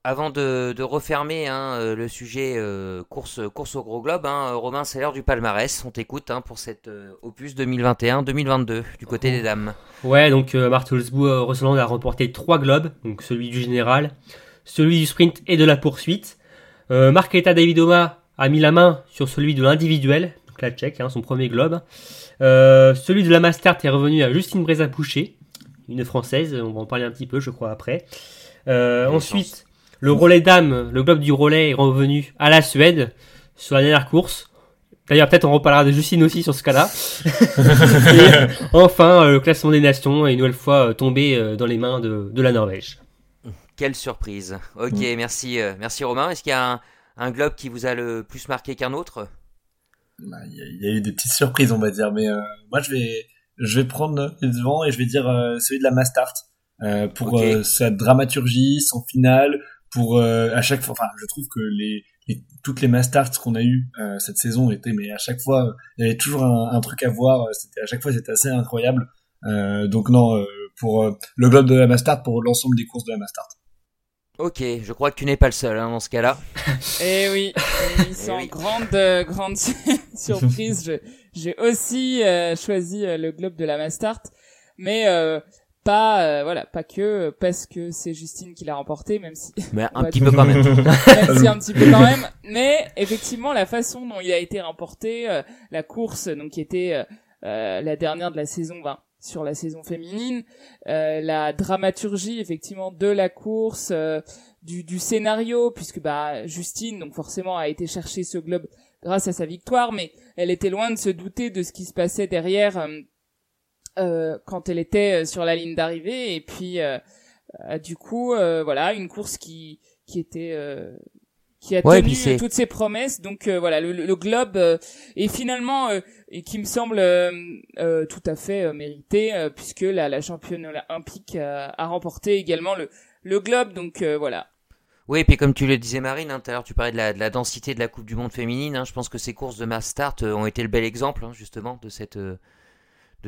avant de, de refermer hein, euh, le sujet euh, course, course au gros globe, hein, Romain, c'est l'heure du palmarès. On t'écoute hein, pour cette euh, opus 2021-2022 du côté des dames. Ouais, donc Martelsbou Rosseland a remporté trois globes, donc celui du général, celui du sprint et de la poursuite. Marqueta Davidoma a mis la main sur celui de l'individuel, donc la tchèque, son premier globe. celui de la Mastart est revenu à Justine Breza-Pouché une française, on va en parler un petit peu, je crois, après. Euh, ensuite, le relais dame, le globe du relais est revenu à la Suède sur la dernière course. D'ailleurs, peut-être on reparlera de Justine aussi sur ce cas-là. enfin, euh, le classement des nations est une nouvelle fois euh, tombé dans les mains de, la Norvège. Quelle surprise. Ok, mm. merci, merci Romain. Est-ce qu'il y a un, globe qui vous a le plus marqué qu'un autre? Bah, Il y, a eu des petites surprises, on va dire, mais moi je vais, je vais prendre le devant et je vais dire euh, celui de la Mastart euh, pour euh, sa dramaturgie, son final, pour à chaque fois. Enfin, je trouve que les et toutes les Masters qu'on a eu cette saison étaient, mais à chaque fois, il y avait toujours un, un truc à voir. C'était à chaque fois, c'était assez incroyable. donc non, pour le globe de la Mastart, pour l'ensemble des courses de la Mastart. Ok, je crois que tu n'es pas le seul hein, dans ce cas-là. Eh oui, sans grande grande surprise, j'ai aussi choisi le globe de la Mastart, mais pas euh, voilà pas que parce que c'est Justine qui l'a remporté même si mais un petit peu quand même. même si un petit peu quand même mais effectivement la façon dont il a été remporté euh, la course donc qui était euh, la dernière de la saison 20 sur la saison féminine. La dramaturgie effectivement de la course du, du scénario puisque bah Justine donc forcément a été chercher ce globe grâce à sa victoire mais elle était loin de se douter de ce qui se passait derrière euh, quand elle était euh, sur la ligne d'arrivée. Et puis euh, du coup voilà une course qui qui était qui a tenu toutes ses promesses. Donc voilà le, le globe est finalement et qui me semble tout à fait mérité puisque la, la championne olympique a remporté également le le globe. Donc voilà. Oui, et puis comme tu le disais Marine, hein, tout à l'heure tu parlais de la, de la, densité de la Coupe du Monde féminine, hein, je pense que ces courses de mass start ont été le bel exemple hein, justement de cette, de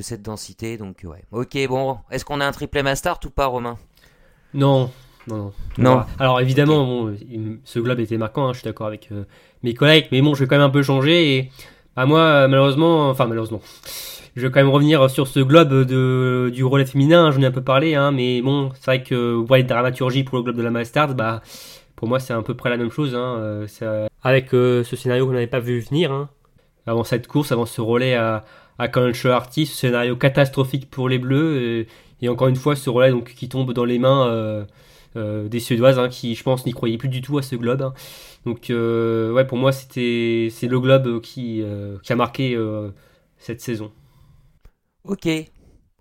cette densité. Donc ouais. Ok, bon, est-ce qu'on a un triplé Mastart ou pas, Romain? Non, non, non. Alors évidemment, ce globe était marquant. Hein, je suis d'accord avec euh, mes collègues, mais bon, je vais quand même un peu changer. Et bah, moi, malheureusement, enfin malheureusement, je vais quand même revenir sur ce globe de, du relais féminin. Hein, j'en ai un peu parlé, hein, mais bon, c'est vrai que vous de dramaturgie pour le globe de la Mastart, bah pour moi c'est à peu près la même chose. Euh, avec euh, ce scénario qu'on n'avait pas vu venir. Avant cette course, avant ce relais à à Culture Artist, scénario catastrophique pour les Bleus. Et, encore une fois, ce relais donc, qui tombe dans les mains euh, euh, des Suédoises, hein, qui, je pense, n'y croyaient plus du tout à ce globe. Hein. Donc, euh, ouais, pour moi, c'était c'est le globe qui, qui a marqué cette saison. Ok,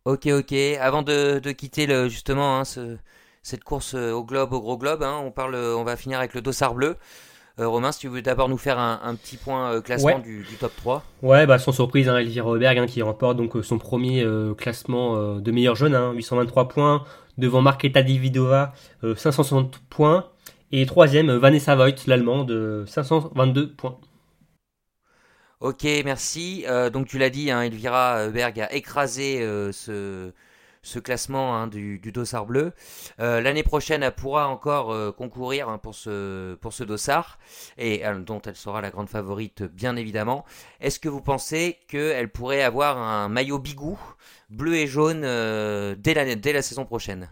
ok, ok. Avant de, de quitter le, justement hein, ce, cette course au globe, au gros globe, on, parle, on va finir avec le dossard bleu. Euh, Romain, si tu veux d'abord nous faire un, petit point euh, classement du, top 3. Ouais, bah, sans surprise, hein, Elvira Berg hein, qui remporte donc euh, son premier classement de meilleur jeune, 823 hein, points, devant Marketa Dividova, 560 points, et troisième, Vanessa Voigt, l'allemande, 522 points. Ok, merci. donc tu l'as dit, Elvira Berg a écrasé ce, classement hein, du, dossard bleu. Euh, l'année prochaine, elle pourra encore euh, concourir hein, pour ce, pour ce dossard, et euh, dont elle sera la grande favorite, bien évidemment. Est-ce que vous pensez qu'elle pourrait avoir un maillot bigou, bleu et jaune, dès, la, dès la saison prochaine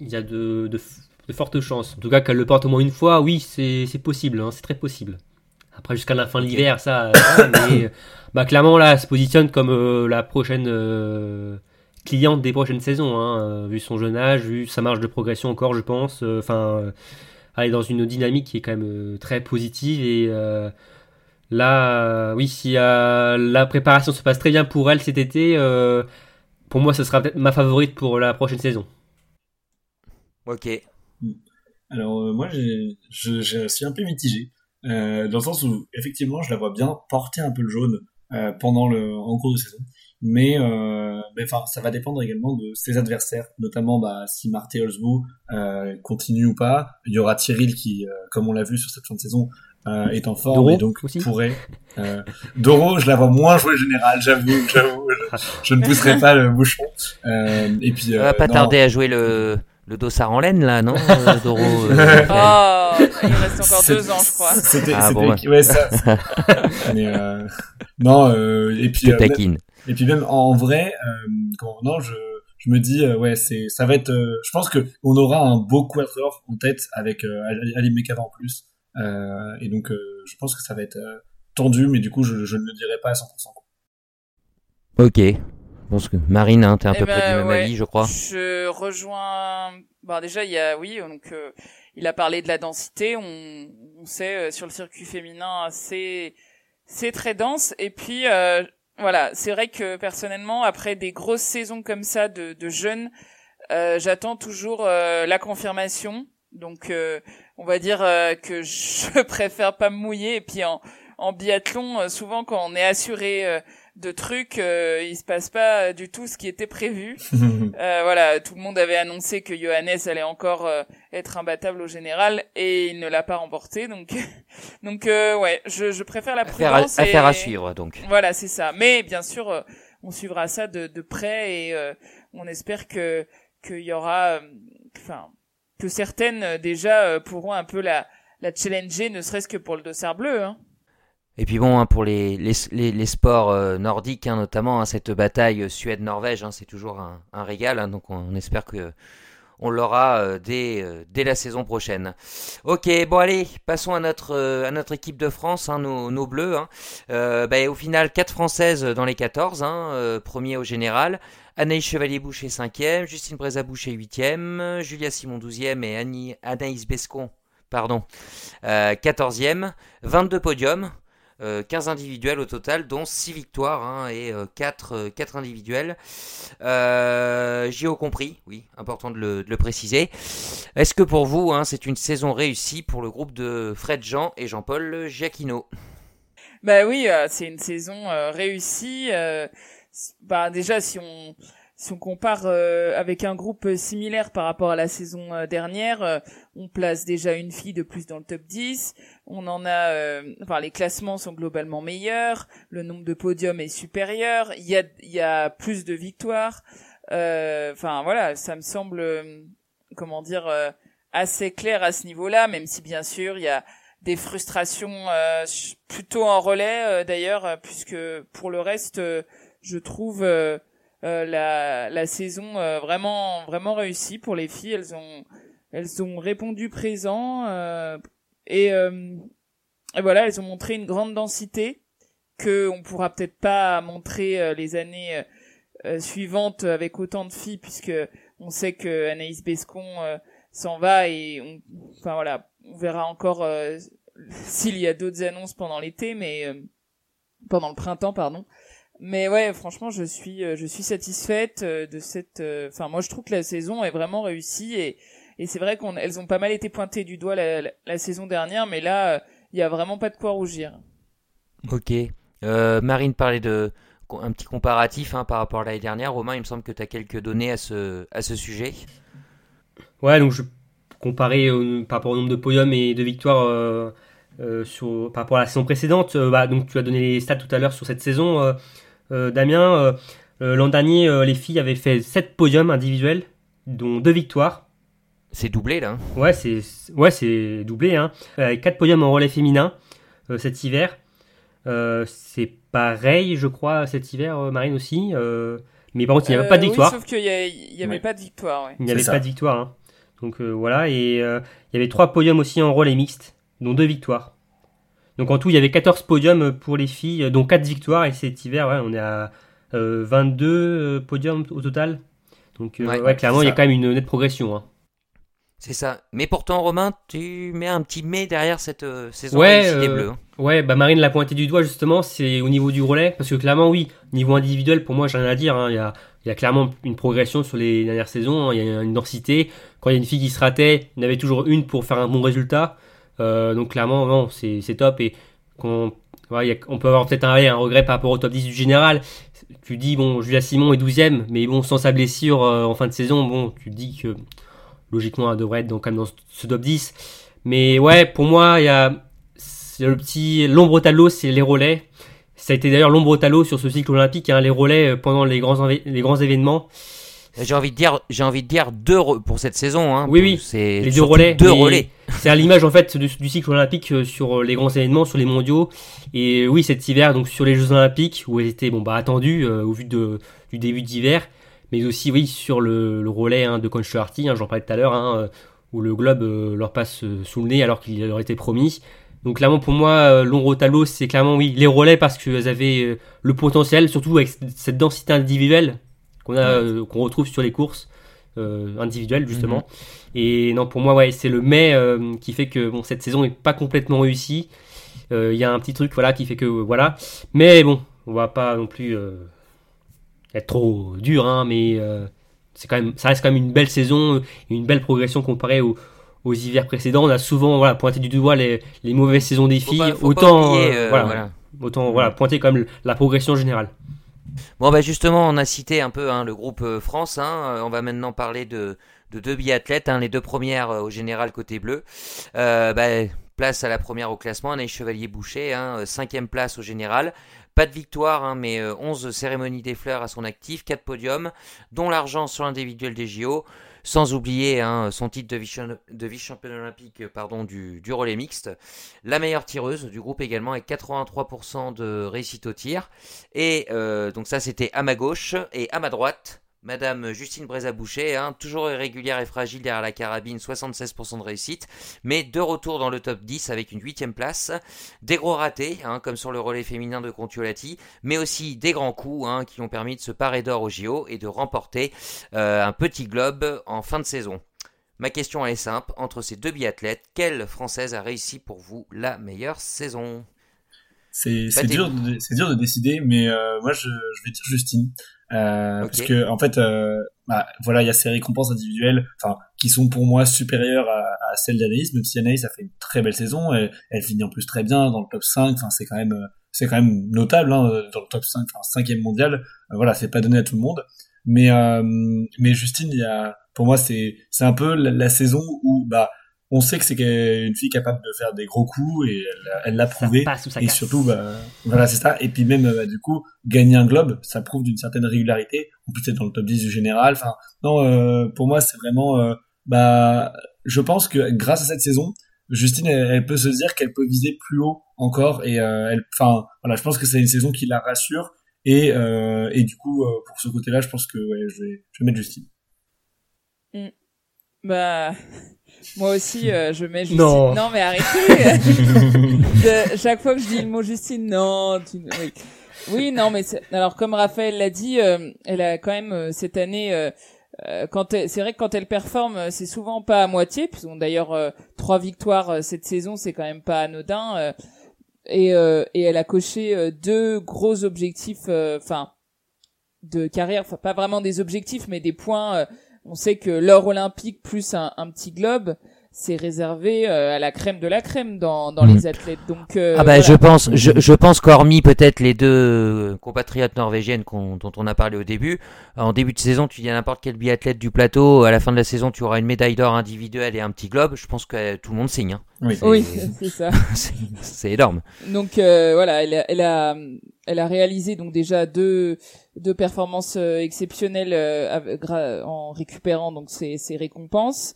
Il y a de, de, fortes chances. En tout cas, qu'elle le porte au moins une fois, oui, c'est possible, hein, c'est très possible. Après, jusqu'à la fin de l'hiver, ça. mais, bah, clairement, là, elle se positionne comme la prochaine cliente des prochaines saisons, hein, euh, vu son jeune âge, vu sa marge de progression encore, je pense. Euh, enfin, euh, elle est dans une dynamique qui est quand même très positive et là, oui, si la préparation se passe très bien pour elle cet été, pour moi, ce sera peut-être ma favorite pour la prochaine saison. Ok. Alors moi, je, suis un peu mitigé. dans le sens où effectivement je la vois bien porter un peu le jaune pendant le en cours de saison mais euh, enfin ça va dépendre également de ses adversaires notamment bah, si Marthe Holzbou euh, continue ou pas il y aura Thierry qui euh, comme on l'a vu sur cette fin de saison euh, est en forme et donc pourrait euh, Doro je la vois moins jouer général j'avoue j'avoue je, ne pousserai pas le bouchon euh, et puis va pas tarder à jouer le le dossard en laine là non Doro oh il reste encore deux ans je crois c'était ah, bon, ouais. ça, mais non et puis et puis même en vrai, euh, quand, non, je, je me dis, euh, ouais, c'est, ça va être. Euh, je pense que on aura un beau quatuor en tête avec euh, Ali Mekava en plus. Et donc, je pense que ça va être tendu, mais du coup, je, je ne le dirai pas à 100%. Ok. Je pense que Marine, hein, t'es un eh peu près du ben, même avis, je crois. Je rejoins. Bon, déjà, il y a, oui, donc il a parlé de la densité. On, on sait sur le circuit féminin, c'est c'est très dense. Et puis, euh, voilà, c'est vrai que personnellement, après des grosses saisons comme ça de, de jeunes, euh, j'attends toujours euh, la confirmation. Donc, euh, on va dire que je préfère pas me mouiller. Et puis en, en biathlon, souvent quand on est assuré de trucs, euh, il se passe pas du tout ce qui était prévu. euh, voilà, tout le monde avait annoncé que Johannes allait encore euh, être imbattable au général et il ne l'a pas remporté. Donc, donc euh, ouais, je, je préfère la Affaire à, prudence. affaire et- à suivre donc. Voilà, c'est ça. Mais bien sûr, euh, on suivra ça de, de près et euh, on espère que qu'il y aura, euh, enfin, que certaines euh, déjà euh, pourront un peu la challenger, ne serait-ce que pour le dossard bleu. Hein. Et puis bon, hein, pour les, sports euh, nordiques, hein, notamment cette bataille Suède-Norvège, c'est toujours un, régal. donc on, espère que on l'aura dès, la saison prochaine. Ok, bon allez, passons à notre, équipe de France, nos, bleus. Bah, au final, 4 françaises dans les 14, hein, premier au général. Anaïs Chevalier-Boucher 5e, Justine Brézaboucher 8e, Julia Simon 12e et Anaïs Bescon pardon, euh, 14e. 22 podiums. Euh, 15 individuels au total, dont 6 victoires hein, et euh, 4, euh, 4 individuels. Euh, JO compris, oui, important de le, préciser. Est-ce que pour vous, hein, c'est une saison réussie pour le groupe de Fred Jean et Jean-Paul Giacchino? Bah oui, euh, c'est une saison euh, réussie. Euh, bah déjà, si on si on compare euh, avec un groupe similaire par rapport à la saison euh, dernière, euh, on place déjà une fille de plus dans le top 10. On en a, euh, enfin les classements sont globalement meilleurs. Le nombre de podiums est supérieur. Il y a y a plus de victoires. Euh, Enfin voilà, ça me semble, euh, comment dire, euh, assez clair à ce niveau-là, même si bien sûr il y a des frustrations euh, plutôt en relais euh, d'ailleurs euh, puisque pour le reste euh, je trouve euh, euh, la, la saison euh, vraiment vraiment réussie pour les filles elles ont elles ont répondu présent euh, et, et voilà elles ont montré une grande densité que on pourra peut-être pas montrer les années suivantes avec autant de filles puisque on sait que Anaïs Bescon s'en va et on, enfin voilà on verra encore euh, s'il y a d'autres annonces pendant l'été, mais euh, pendant le printemps, pardon. Mais ouais, franchement, je suis, euh, je suis satisfaite euh, de cette. euh, Enfin, moi, je trouve que la saison est vraiment réussie et et c'est vrai qu'on, elles ont pas mal été pointées du doigt la, la, la saison dernière, mais là, il y a vraiment pas de quoi rougir. Ok. Euh, Marine parlait de un petit comparatif hein, par rapport à l'année dernière. Romain, il me semble que tu as quelques données à ce, à ce sujet. Ouais, donc je comparer au- par rapport au nombre de podiums et de victoires euh, euh, sur, par rapport à la saison précédente. euh, bah, donc tu as donné les stats tout à l'heure sur cette saison, Damien. euh, euh, L'an dernier, euh, les filles avaient fait 7 podiums individuels, dont 2 victoires. C'est doublé là. hein. Ouais, c'est ouais, c'est doublé. Hein. Euh, 4 podiums en relais féminin euh, cet hiver. Euh, c'est pareil, je crois, cet hiver, euh, Marine aussi. euh, mais par contre, il n'y avait Euh, pas de oui, victoire. sauf qu'il y, a- il y avait Oui. pas de victoire. Ouais. Il n'y avait ça. pas de victoire. hein. Donc euh, voilà, et euh, il y avait trois podiums aussi en relais mixte, dont deux victoires. Donc en tout, il y avait 14 podiums pour les filles, euh, dont 4 victoires, et cet hiver, ouais, on est à euh, 22 euh, podiums au total. Donc euh, Ouais, ouais, clairement, il y a quand même une nette progression. hein. C'est ça. Mais pourtant, Romain, tu mets un petit mais derrière cette euh, saison Ouais, des euh, Bleus. hein. Ouais, bah Marine l'a pointé du doigt justement, c'est au niveau du relais, parce que clairement, oui, niveau individuel, pour moi, j'ai rien à dire. hein, Il y, a, il y a clairement une progression sur les dernières saisons, il y a une densité. Quand il y a une fille qui se ratait, il y en avait toujours une pour faire un bon résultat. Euh, donc clairement, non, c'est top. Et qu'on, ouais, on peut avoir peut-être un, un regret par rapport au top 10 du général. Tu dis, bon, Julia Simon est 12ème, mais bon, sans sa blessure euh, en fin de saison, bon, tu dis que logiquement, elle devrait être donc, quand même dans ce top 10. Mais ouais, pour moi, il y a le petit l'ombre au tableau, c'est les relais. Ça a été d'ailleurs l'ombre au tableau sur ce cycle olympique, hein, les relais euh, pendant les grands, les grands événements. J'ai envie de dire, j'ai envie de dire deux pour cette saison. Hein. Oui, oui. C'est Les deux relais. Deux relais. C'est à l'image en fait du, du cycle olympique euh, sur euh, les grands événements, sur les mondiaux. Et oui, cet hiver, donc sur les Jeux olympiques, où elles étaient bon, bah, attendues euh, au vu de, du début d'hiver, mais aussi oui sur le, le relais hein, de Conch hein, j'en parlais tout à l'heure, hein, euh, où le globe euh, leur passe sous le nez alors qu'il leur était promis. Donc clairement pour moi, l'ombre au c'est clairement oui les relais parce qu'elles avaient le potentiel, surtout avec cette densité individuelle qu'on a, euh, qu'on retrouve sur les courses euh, individuelles justement. Et non, pour moi, ouais, c'est le mais euh, qui fait que bon, cette saison est pas complètement réussie. Il y a un petit truc, voilà, qui fait que voilà. Mais bon, on va pas non plus être trop dur, hein, mais c'est quand même, ça reste quand même une belle saison, une belle progression comparée aux, aux hivers précédents. On a souvent voilà pointé du doigt les, les mauvaises saisons des Faut filles. pas- faut pas autant oublier, euh, voilà, voilà. autant voilà, pointer même la progression générale. Bon, bah justement, on a cité un peu hein, le groupe euh, France. Hein, on va maintenant parler de, de deux biathlètes, hein, les deux premières au général côté bleu. Euh, bah, place à la première au classement, Anaïs Chevalier-Boucher, cinquième place au général. Pas de victoire, mais 11 cérémonies des fleurs à son actif, 4 podiums, dont l'argent sur l'individuel des JO. Sans oublier hein, son titre de vice-championne olympique du, du relais mixte. La meilleure tireuse du groupe également avec 83% de réussite au tir. Et euh, donc ça c'était à ma gauche et à ma droite. Madame Justine Brézaboucher, hein, toujours irrégulière et fragile derrière la carabine, 76% de réussite, mais de retour dans le top 10 avec une huitième place. Des gros ratés, hein, comme sur le relais féminin de Contiolati, mais aussi des grands coups hein, qui ont permis de se parer d'or au JO et de remporter euh, un petit globe en fin de saison. Ma question est simple, entre ces deux biathlètes, quelle Française a réussi pour vous la meilleure saison? C'est dur, de, dur de décider, mais euh, moi je, je vais dire Justine. Euh, Parce que en fait, euh, bah, voilà, il y a ces récompenses individuelles, enfin, qui sont pour moi supérieures à, à celles d'Anaïs, même si Anaïs a fait une très belle saison, et elle finit en plus très bien dans le top 5. Enfin, c'est quand même, c'est quand même notable hein, dans le top 5, enfin, cinquième mondial. Euh, voilà, c'est pas donné à tout le monde. Mais euh, mais Justine, il y a, pour moi, c'est c'est un peu la, la saison où bah on sait que c'est une fille capable de faire des gros coups et elle l'a prouvé. Et surtout bah, voilà c'est ça. Et puis même bah, du coup gagner un globe ça prouve d'une certaine régularité. On peut être dans le top 10 du général. Enfin non euh, pour moi c'est vraiment euh, bah je pense que grâce à cette saison Justine elle, peut se dire qu'elle peut viser plus haut encore et euh, elle enfin voilà je pense que c'est une saison qui la rassure. Et et du coup pour ce côté là je pense que ouais, je vais je vais mettre Justine. Mm. bah moi aussi, euh, je mets Justine. Non, non mais arrêtez. de, chaque fois que je dis le mot Justine, non. Tu... Oui. oui, non, mais alors comme Raphaël l'a dit, euh, elle a quand même euh, cette année. quand c'est vrai que quand elle performe, c'est souvent pas à moitié. Puisqu'on d'ailleurs trois victoires cette saison, c'est quand même pas anodin. et, et elle a coché deux gros objectifs, enfin de carrière, enfin pas vraiment des objectifs, mais des points on sait que l'or olympique plus un, petit globe, c'est réservé euh, à la crème de la crème dans, dans les mm. athlètes. Donc euh, ah bah je pense je, je pense qu'hormis peut-être les deux compatriotes norvégiennes dont on a parlé au début, en début de saison tu dis à n'importe quel biathlète du plateau, à la fin de la saison tu auras une médaille d'or individuelle et un petit globe. Je pense que tout le monde signe. Hein. Oui, c'est ça. c'est énorme. Donc euh, voilà, elle a, elle a elle a réalisé donc déjà deux deux performances exceptionnelles en récupérant donc ses, ses récompenses.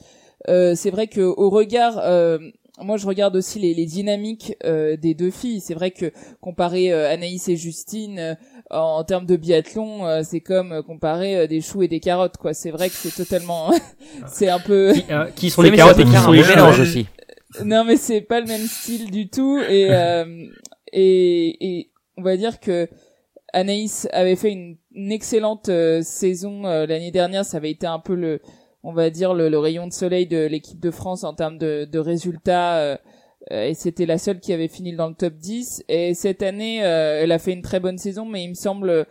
Euh, c'est vrai que au regard euh, moi je regarde aussi les, les dynamiques euh, des deux filles. C'est vrai que comparer Anaïs et Justine en, termes de biathlon, c'est comme comparer des choux et des carottes quoi. C'est vrai que c'est totalement c'est un peu qui, sont les carottes et qui sont les mélanges aussi. Non mais c'est pas le même style du tout et et, et on va dire que Anaïs avait fait une, une excellente saison l'année dernière, ça avait été un peu le on va dire le, rayon de soleil de l'équipe de France en termes de, de résultats euh, euh, et c'était la seule qui avait fini dans le top 10 et cette année euh, elle a fait une très bonne saison mais il me semble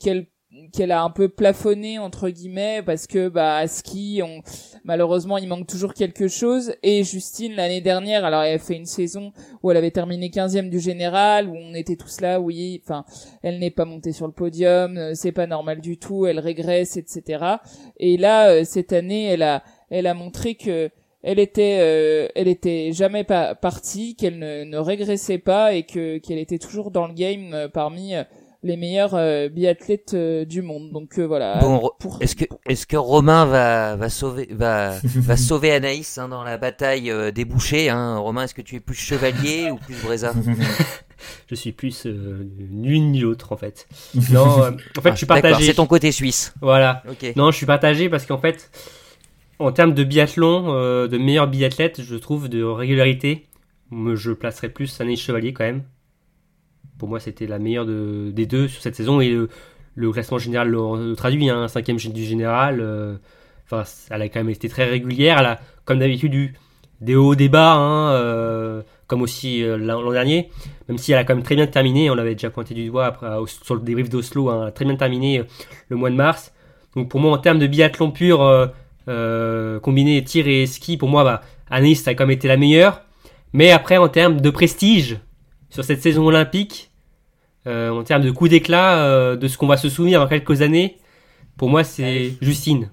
qu'elle qu'elle a un peu plafonné entre guillemets parce que bah à ski on malheureusement il manque toujours quelque chose. Et Justine l'année dernière alors elle a fait une saison où elle avait terminé 15e du général où on était tous là oui enfin elle n'est pas montée sur le podium euh, c'est pas normal du tout elle régresse etc et là euh, cette année elle a elle a montré que elle était euh, elle était jamais pas partie qu'elle ne, ne régressait pas et que qu'elle était toujours dans le game parmi les meilleurs euh, biathlètes euh, du monde. Donc euh, voilà. Bon, est-ce que est-ce que Romain va va sauver va va sauver Anaïs hein, dans la bataille des bouchers hein? Romain, est-ce que tu es plus chevalier ou plus Breza Je suis plus l'une ni l'autre en fait. Non, en fait, je suis partagé. C'est ton côté suisse. Voilà. Non, je suis partagé parce qu'en fait, en termes de biathlon, de meilleurs biathlètes, je trouve de régularité, je placerais plus Anaïs Chevalier quand même pour moi, c'était la meilleure de, des deux sur cette saison. Et le, classement général le, traduit, un hein, cinquième du général. Euh, elle a quand même été très régulière. Elle a, comme d'habitude, des hauts, des bas, hein, euh, comme aussi euh, l'an dernier. Même si elle a quand même très bien terminé, on l'avait déjà pointé du doigt après, sur le débrief d'Oslo, hein, elle a très bien terminé le mois de mars. Donc pour moi, en termes de biathlon pur, combiné tir et ski, pour moi, bah, Anaïs a quand même été la meilleure. Mais après, en termes de prestige, sur cette saison olympique, euh, en termes de coup d'éclat, euh, de ce qu'on va se souvenir dans quelques années, pour moi, c'est Justine.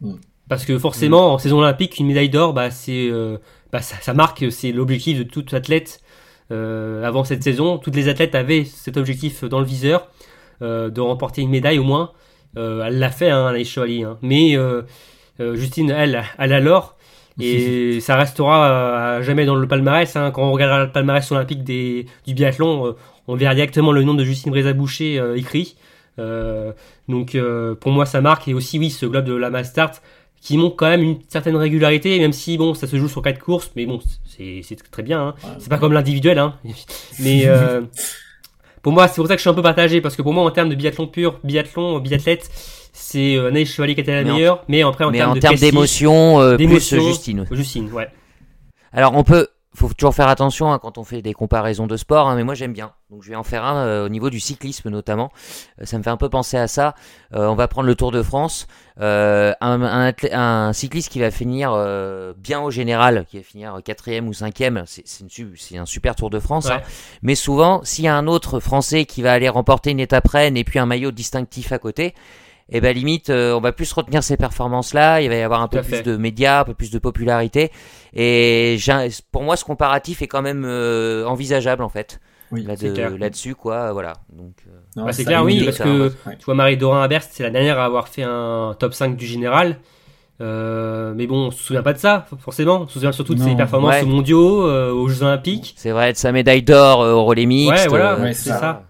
Mm. Parce que forcément, en saison olympique, une médaille d'or, bah, c'est, euh, bah, ça, ça marque, c'est l'objectif de tout athlète. Avant cette saison, toutes les athlètes avaient cet objectif dans le viseur, de remporter une médaille au moins. Elle l'a fait, hein, Chevalier. Hein. Mais Justine, elle, elle a l'or. Et ça restera à jamais dans le palmarès. Hein. Quand on regardera le palmarès olympique des, du biathlon, euh, on verra directement le nom de Justine Brézaboucher euh, écrit. Euh, donc euh, pour moi ça marque. Et aussi oui, ce globe de la Mastart qui montre quand même une certaine régularité, même si bon ça se joue sur quatre courses, mais bon c'est c'est très bien. Hein. C'est pas comme l'individuel, hein. mais euh, pour moi c'est pour ça que je suis un peu partagé parce que pour moi en termes de biathlon pur, biathlon, biathlète, c'est euh, Anaïs Chevalier qui était la Mais meilleure, mais après en Mais termes en d'émotion, euh, plus Justine. Justine, ouais. Alors on peut, faut toujours faire attention hein, quand on fait des comparaisons de sport, hein, mais moi j'aime bien. Donc je vais en faire un euh, au niveau du cyclisme notamment. Euh, ça me fait un peu penser à ça. Euh, on va prendre le Tour de France. Un, un, athlè- un cycliste qui va finir bien au général, qui va finir quatrième ou cinquième, c'est un super Tour de France. Ouais. hein. Mais souvent, s'il y a un autre Français qui va aller remporter une étape reine et puis un maillot distinctif à côté, et ben limite, euh, on va plus retenir ces performances-là. Il va y avoir un Tout peu plus fait. de médias, un peu plus de popularité. Et pour moi, ce comparatif est quand même euh, envisageable en fait. Oui, Là là-dessus, quoi. Voilà. Donc, euh, Bah, c'est clair, oui, parce ça, que ouais. tu vois, Marie Dorin à Berst, c'est la dernière à avoir fait un top 5 du général. Euh, mais bon, on se souvient pas de ça, forcément. On se souvient surtout de ses performances Ouais. aux mondiaux, euh, aux Jeux Olympiques. c'est vrai, de sa médaille d'or euh, au relais mixte. Ouais, voilà, ouais, c'est ça. ça.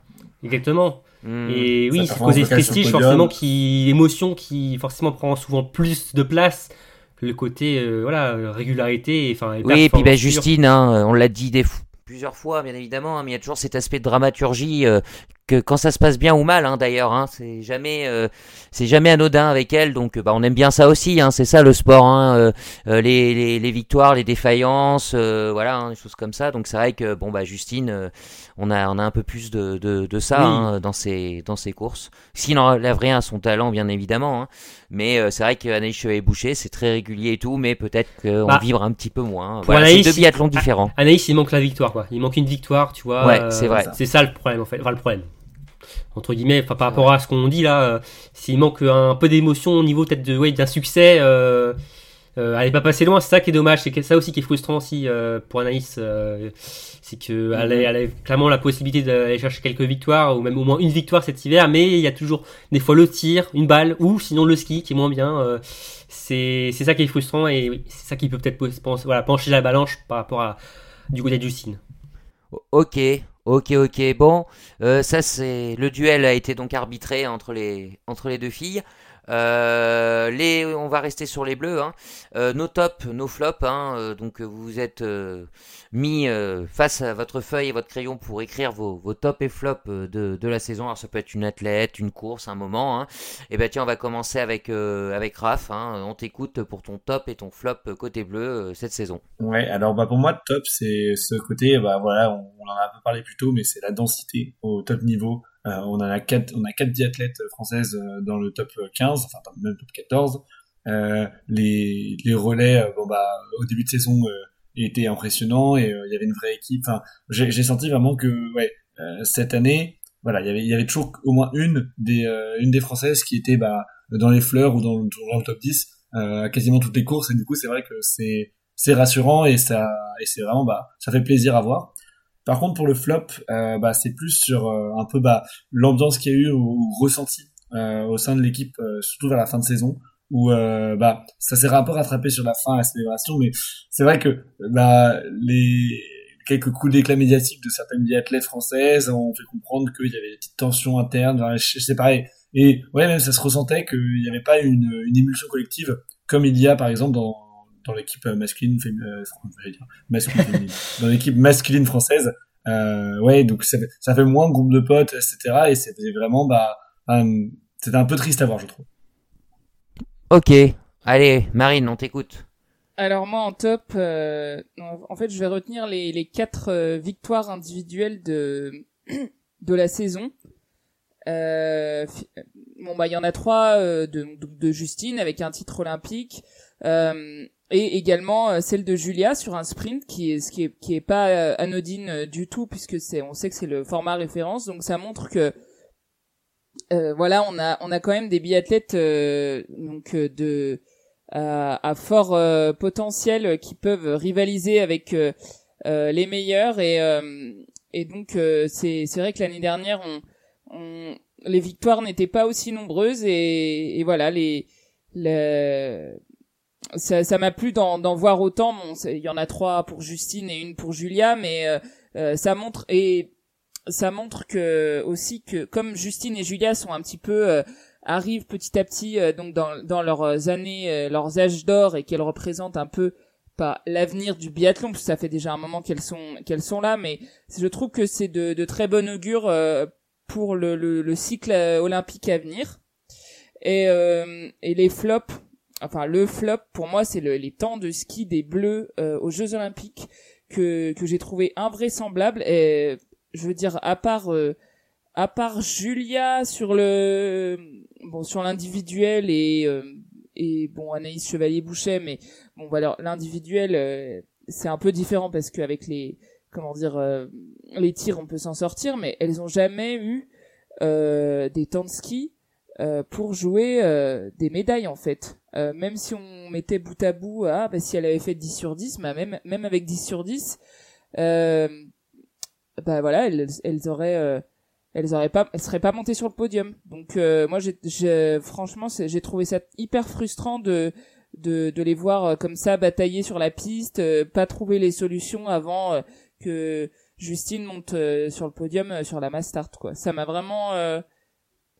Exactement. Hmm. Et oui, c'est le prestige, forcément, qui, émotion qui, forcément, prend souvent plus de place. Le côté, euh, voilà, régularité, et, enfin, et Oui, et puis pure. Justine, hein, on l'a dit des plusieurs fois, bien évidemment, hein, mais il y a toujours cet aspect de dramaturgie euh, que quand ça se passe bien ou mal, hein, d'ailleurs, hein, c'est jamais, euh, c'est jamais anodin avec elle, donc bah, on aime bien ça aussi, hein, c'est ça le sport, hein, euh, euh, les, les, les victoires, les défaillances, euh, voilà, hein, des choses comme ça. Donc c'est vrai que bon bah Justine, on a on a un peu plus de, de, de ça Oui. hein, dans ses dans ses courses. S'il enlève rien à son talent, bien évidemment, hein, mais c'est vrai qu'Anaïs Chevalier-Boucher, c'est très régulier et tout, mais peut-être qu'on Bah, vivre un petit peu moins. pour Voilà, c'est Anaïs, deux il- biathlons différents. Anaïs, il manque la victoire, quoi. Il manque une victoire, tu vois. Ouais, c'est vrai. C'est ça le problème, en fait. Enfin, le problème. Entre guillemets, enfin, par rapport à ce qu'on dit là, euh, s'il manque un peu d'émotion au niveau peut-être de, ouais, d'un succès, euh, euh, elle est pas passée loin. C'est ça qui est dommage. C'est ça aussi qui est frustrant aussi euh, pour Anaïs. euh, c'est que elle, a, elle a clairement la possibilité d'aller chercher quelques victoires ou même au moins une victoire cet hiver, mais il y a toujours des fois le tir, une balle ou sinon le ski qui est moins bien. euh, c'est c'est ça qui est frustrant et oui, c'est ça qui peut peut-être penser- voilà, pencher la balance par rapport à du côté de Justine. Ok, ok, ok. Bon, euh, ça c'est le duel a été donc arbitré entre les entre les deux filles. Euh, les, on va rester sur les bleus. Hein. Euh, nos tops, nos flops. Hein, euh, donc vous vous êtes mis face à votre feuille et votre crayon pour écrire vos, vos tops et flops de, de la saison. Alors ça peut être une athlète, une course, un moment. Hein. Et ben tiens, on va commencer avec avec Raph. Hein. On t'écoute pour ton top et ton flop côté bleu cette saison. Ouais, alors bah pour moi top c'est ce côté bah voilà on, on en a un peu parlé plus tôt mais c'est la densité au top niveau. Euh, on a quatre on a quatre biathlètes françaises euh, dans le top 15 enfin même top 14. Euh, les les relais euh, bon bah au début de saison euh, étaient impressionnants et euh, il y avait une vraie équipe. Enfin j'ai senti vraiment que ouais euh, cette année voilà il y avait y avait toujours au moins une des euh, une des françaises qui était bah dans les fleurs ou dans, le- dans le top 10 euh, quasiment toutes les courses et du coup c'est vrai que c'est c'est rassurant et ça et c'est vraiment bah ça fait plaisir à voir. Par contre pour le flop, euh, bah c'est plus sur euh, un peu bah l'ambiance qu'il y a eu ou, ressenti euh, au sein de l'équipe, euh, surtout vers la fin de saison où euh, bah ça s'est un peu rattrapé sur la fin la célébration, mais c'est vrai que bah les quelques coups d'éclat médiatiques de certaines biathlètes françaises ont fait comprendre qu'il y avait des petites tensions internes. Enfin, c'est pareil. Et ouais, même ça se ressentait qu'il n'y avait pas une, une émulsion collective comme il y a par exemple dans dans l'équipe masculine, euh, masculine, féminine. dans l'équipe masculine française. Euh, ouais, donc ça, fait- ça fait moins groupe de potes, etc. Et c'était vraiment, bah, un- c'était un peu triste à voir, je trouve. Ok, allez Marine, on t'écoute. Alors moi en top, euh, en fait je vais retenir les, les quatre euh, victoires individuelles de de la saison. Euh, bon bah il y en a trois euh, de, de, de Justine avec un titre olympique. Euh, et également celle de Julia sur un sprint qui est ce qui est qui est pas anodine du tout puisque c'est on sait que c'est le format référence. Donc ça montre que voilà on a on a quand même des biathlètes donc de à fort potentiel qui peuvent rivaliser avec les meilleurs. Et et donc c'est c'est vrai que l'année dernière on, on les victoires n'étaient pas aussi nombreuses. Et, et voilà les ça m'a plu d'en voir autant bon il y en a trois pour Justine et une pour Julia mais euh, euh, ça montre et ça montre que aussi que comme Justine et Julia sont un petit peu euh, arrivent petit à petit donc dans dans leurs années leurs âges d'or et qu'elles représentent un peu pas l'avenir du biathlon parce que ça fait déjà un moment qu'elles sont qu'elles sont là mais je trouve que c'est de, de très bon augure pour le, le, cycle euh, olympique à venir. Et, euh, et les flops, enfin le flop pour moi c'est le, les temps de ski des Bleus euh, aux Jeux Olympiques que, que j'ai trouvé invraisemblable. Et je veux dire à part à part Julia sur le bon sur l'individuel et et bon Anaïs Chevalier Boucher mais bon voilà l'individuel c'est un peu différent parce qu'avec les comment dire euh, les tirs on peut s'en sortir mais elles ont jamais eu euh, des temps de ski euh, pour jouer des médailles en fait même si on mettait bout à bout ah bah si elle avait fait 10 sur 10 bah même même avec 10 sur 10 bah voilà elles, elles auraient elles auraient pas elles seraient pas montées sur le podium donc moi j'ai franchement j'ai trouvé ça hyper frustrant de de, de les voir comme ça batailler sur la piste, pas trouver les solutions avant que Justine monte euh, sur le podium euh, sur la mass start quoi. Ça m'a vraiment euh,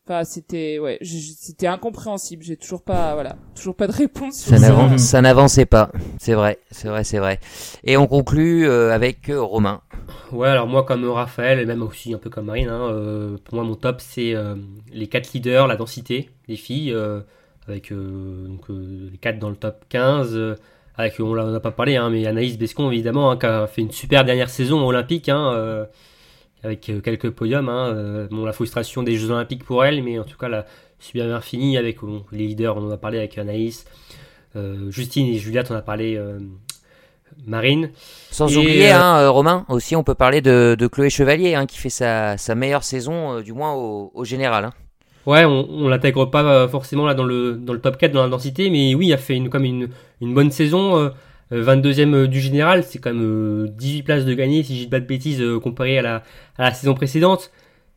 Enfin, c'était ouais, c'était incompréhensible. J'ai toujours pas, voilà, toujours pas de réponse. ça n'avance, ça n'avançait pas. C'est vrai, c'est vrai, c'est vrai. Et on conclut avec Romain. Ouais, alors moi comme Raphaël et même aussi un peu comme Marine, hein, pour moi mon top c'est les quatre leaders, la densité, les filles, avec donc, les quatre dans le top 15 avec on n'en a pas parlé, hein, mais Anaïs Bescon évidemment, hein, qui a fait une super dernière saison olympique, hein, euh, avec euh, quelques podiums. Hein, euh, bon, la frustration des Jeux olympiques pour elle, mais en tout cas, la super bien fini avec les leaders. On en a parlé avec Anaïs, Justine et Juliette, on a parlé. Marine. Sans oublier, hein, Romain, aussi on peut parler de, de Chloé Chevalier, qui fait sa, sa meilleure saison, du moins au, au général. Ouais, on, on l'intègre pas euh, forcément là dans le, dans le top 4 dans la densité, mais oui, il a fait une, comme une, une bonne saison. 22e euh, euh, du général, c'est quand même 18 places de gagner, si je dis pas de bêtises, comparé à la, à la saison précédente.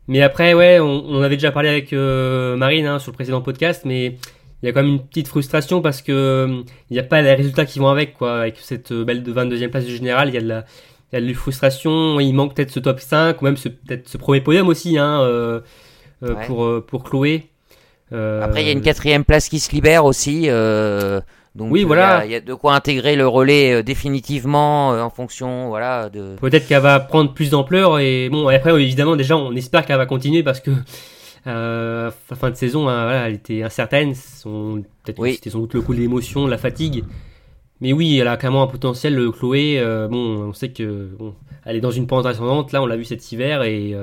Mais après, ouais, on, on avait déjà parlé avec Marine hein, sur le précédent podcast, mais il y a quand même une petite frustration parce que il n'y a pas les résultats qui vont avec, quoi. Avec cette belle de 22e place du général, il y a de la, il y a de la frustration, il manque peut-être ce top 5, ou même peut-être ce premier podium aussi, hein. Euh, pour, euh, pour Chloé. Euh, Après, il y a une quatrième place qui se libère aussi. Donc oui, voilà. Il y, a de quoi intégrer le relais définitivement en fonction, voilà. De... Peut-être qu'elle va prendre plus d'ampleur et bon après évidemment déjà on espère qu'elle va continuer parce que euh, fin de saison hein, voilà, elle était incertaine. Peut-être oui. c'était sans doute le coup de l'émotion, la fatigue. Mais oui, elle a même un potentiel. Chloé, bon, on sait que bon, elle est dans une pente ascendante. Là, on l'a vu cet hiver et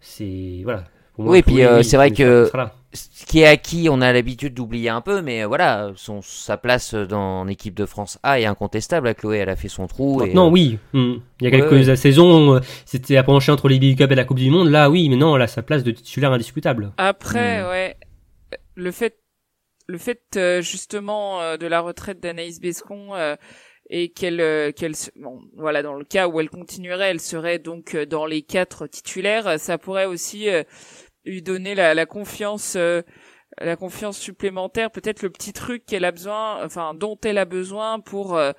c'est voilà oui, et puis euh, c'est vrai que ce qui est acquis, on a l'habitude d'oublier un peu, mais euh, voilà, son, sa place dans l'équipe de France A est incontestable. À Chloé, elle a fait son trou. Non, oui. Hmm. Il y a quelques saisons, euh, c'était à pencher entre les Big Cup et la Coupe du Monde. Là, oui, mais non, elle a sa place de titulaire indiscutable. Après, hmm. ouais, le fait, le fait justement de la retraite d'Anaïs Bescon et qu'elle qu'elle bon, voilà dans le cas où elle continuerait elle serait donc dans les quatre titulaires ça pourrait aussi lui donner la, la confiance euh, la confiance supplémentaire peut-être le petit truc qu'elle a besoin enfin dont elle a besoin pour euh,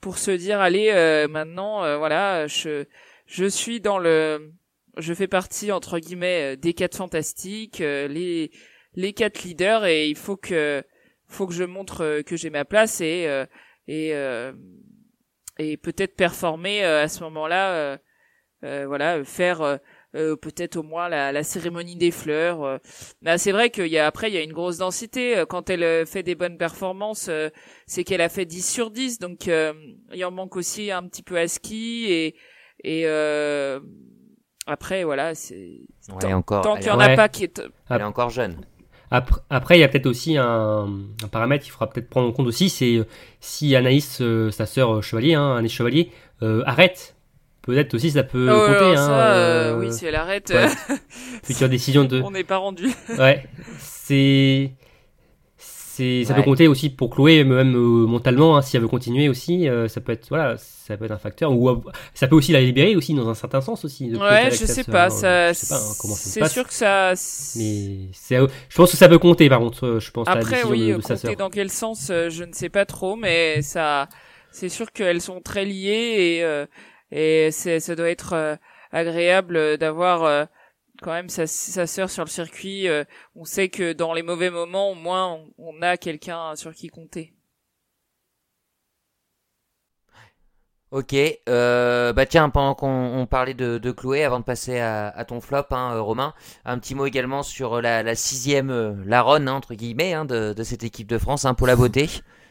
pour se dire allez euh, maintenant voilà je je suis dans le je fais partie entre guillemets des quatre fantastiques les les quatre leaders et il faut que faut que je montre que j'ai ma place et et et peut-être performer à ce moment-là voilà faire euh, peut-être au moins la, la, cérémonie des fleurs. Euh. Bah, c'est vrai qu'il y a après il y a une grosse densité euh, quand elle fait des bonnes performances, c'est qu'elle a fait 10 sur 10 donc il en manque aussi un petit peu à ski et et après voilà, c'est encore, tant qu'il y en a pas qui est elle est encore jeune. Après, il y a peut-être aussi un, paramètre qu'il faudra peut-être prendre en compte aussi, c'est euh, si Anaïs, euh, sa sœur chevalier, hein, Anaïs Chevalier, arrête. Peut-être aussi ça peut oh, compter. Hein, oui, si elle arrête. Future décision de. On n'est pas rendu. ouais. C'est ça peut compter aussi pour Chloé, même euh, mentalement, hein, si elle veut continuer aussi, euh, ça peut être voilà, ça peut être un facteur. Ou euh, ça peut aussi la libérer aussi dans un certain sens aussi. ouais, je sais pas, ça, sais pas hein, C'est sûr que ça. Mais je pense que ça peut compter par contre. Je pense. Après, oui, de, compter dans quel sens, je ne sais pas trop, mais ça, c'est sûr qu'elles sont très liées et et ça doit être agréable d'avoir quand même sa, sa sœur sur le circuit. Euh, on sait que dans les mauvais moments, au moins, on, a quelqu'un sur qui compter. Ok, euh, bah tiens, pendant qu'on parlait de, de, Chloé, avant de passer à, ton flop, hein, euh, Romain, un petit mot également sur la, la sixième euh, Laronne, hein, entre guillemets, hein, de, de, cette équipe de France, hein, pour la beauté.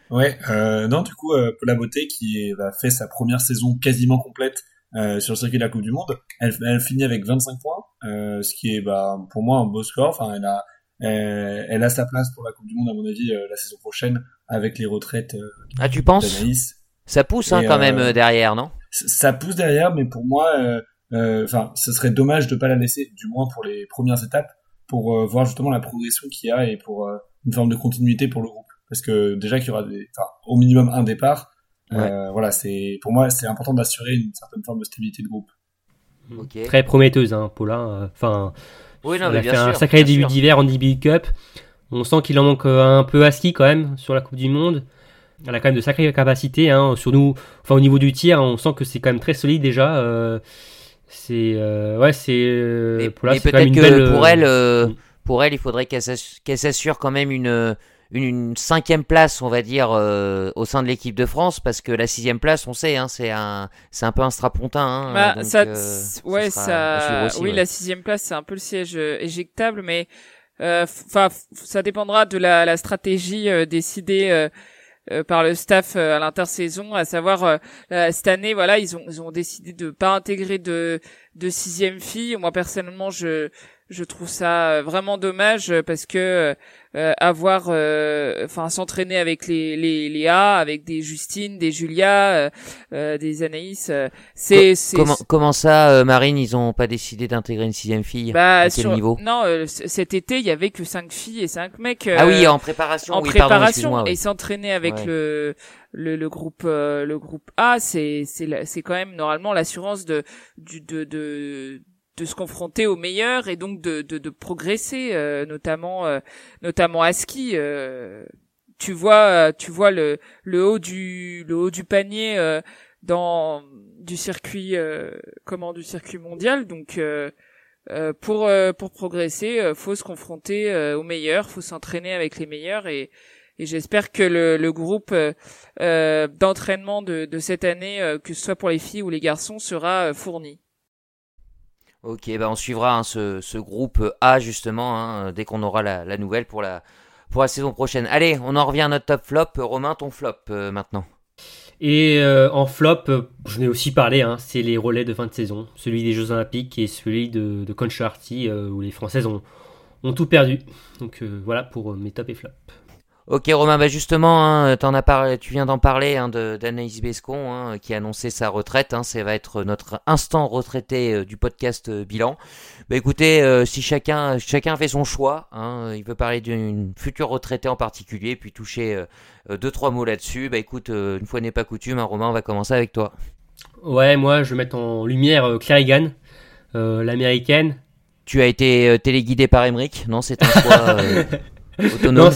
Ouais, euh, non, du coup, pour la beauté qui a fait sa première saison quasiment complète euh, sur le circuit de la Coupe du Monde. Elle, elle finit avec 25 points, euh, ce qui est bah, pour moi un beau score. Enfin, elle a, elle, elle, a sa place pour la Coupe du Monde à mon avis euh, la saison prochaine avec les retraites. Euh, ah, tu penses Ça pousse hein, quand même derrière, non? Ça pousse derrière, mais pour moi, enfin, ce serait dommage de pas la laisser, du moins pour les premières étapes, pour voir justement la progression qu'il y a et pour une forme de continuité pour le groupe. Parce que déjà qu'il y aura des, au minimum un départ, euh, voilà, c'est pour moi c'est important d'assurer une certaine forme de stabilité de groupe. Très prometteuse, hein, Paula. Euh, enfin, oui, non, elle a fait un sacré début d'hiver en DB Cup. On sent qu'il en manque euh, un peu à ski quand même sur la Coupe du Monde. Elle a quand même de sacrées capacités. Hein, sur nous, enfin au niveau du tir, on sent que c'est quand même très solide déjà. Euh, c'est ouais, c'est. Mais, peut-être que pour elle, pour elle, il faudrait qu'elle s'assure quand même une une, cinquième place, on va dire, euh, au sein de l'équipe de France, parce que la sixième place, on sait, hein, c'est un, c'est un peu un strapontin. Hein, bah, ça, euh, ouais, ça, oui, la sixième place, c'est un peu le siège euh, éjectable, mais enfin, ça dépendra de la, la stratégie décidée. par le staff à l'intersaison, à savoir cette année, voilà, ils ont ils ont décidé de pas intégrer de de sixième fille. Moi personnellement, je je trouve ça vraiment dommage parce que euh, avoir euh, enfin s'entraîner avec les, les Léa avec des Justine des Julia euh, des Anaïs c'est comment comment ça Marine ils ont pas décidé d'intégrer une sixième fille bah, à quel niveau? Non cet été il y avait que cinq filles et cinq mecs ah oui en préparation en préparation et s'entraîner avec le le, le groupe le groupe A c'est c'est c'est quand même normalement l'assurance de du de de de se confronter aux meilleurs et donc de, de, de progresser, euh, notamment euh, notamment à ski. Euh, tu vois, tu vois le, le haut du le haut du panier dans du circuit comment du circuit mondial. Donc pour pour progresser, faut se confronter aux meilleurs, faut s'entraîner avec les meilleurs et et j'espère que le, le groupe d'entraînement de, de cette année, que ce soit pour les filles ou les garçons, sera fourni. Ok, bah on suivra hein, ce, groupe A justement hein, dès qu'on aura la, nouvelle pour la, pour la saison prochaine. Allez, on en revient à notre top flop. Romain, ton flop euh, maintenant. Et euh, en flop, euh, je n'ai aussi parlé, hein, c'est les relais de fin de saison, celui des Jeux Olympiques et celui de, de Concharty où les Françaises ont, ont tout perdu. Donc voilà pour mes top et flops. Ok Romain, bah justement, hein, en as parlé, tu viens d'en parler hein, d'Anaïs Bescon hein, qui a annoncé sa retraite. Hein, ça va être notre instant retraité euh, du podcast euh, bilan. Bah écoutez, euh, si chacun chacun fait son choix, il peut parler d'une future retraitée en particulier, puis toucher deux trois mots là-dessus. Bah écoute, une fois n'est pas coutume, Romain, on va commencer avec toi. Ouais, moi je vais mettre en lumière Claire Egan, l'américaine. Tu as été téléguidé par Emmerich Non, c'est un choix autonome.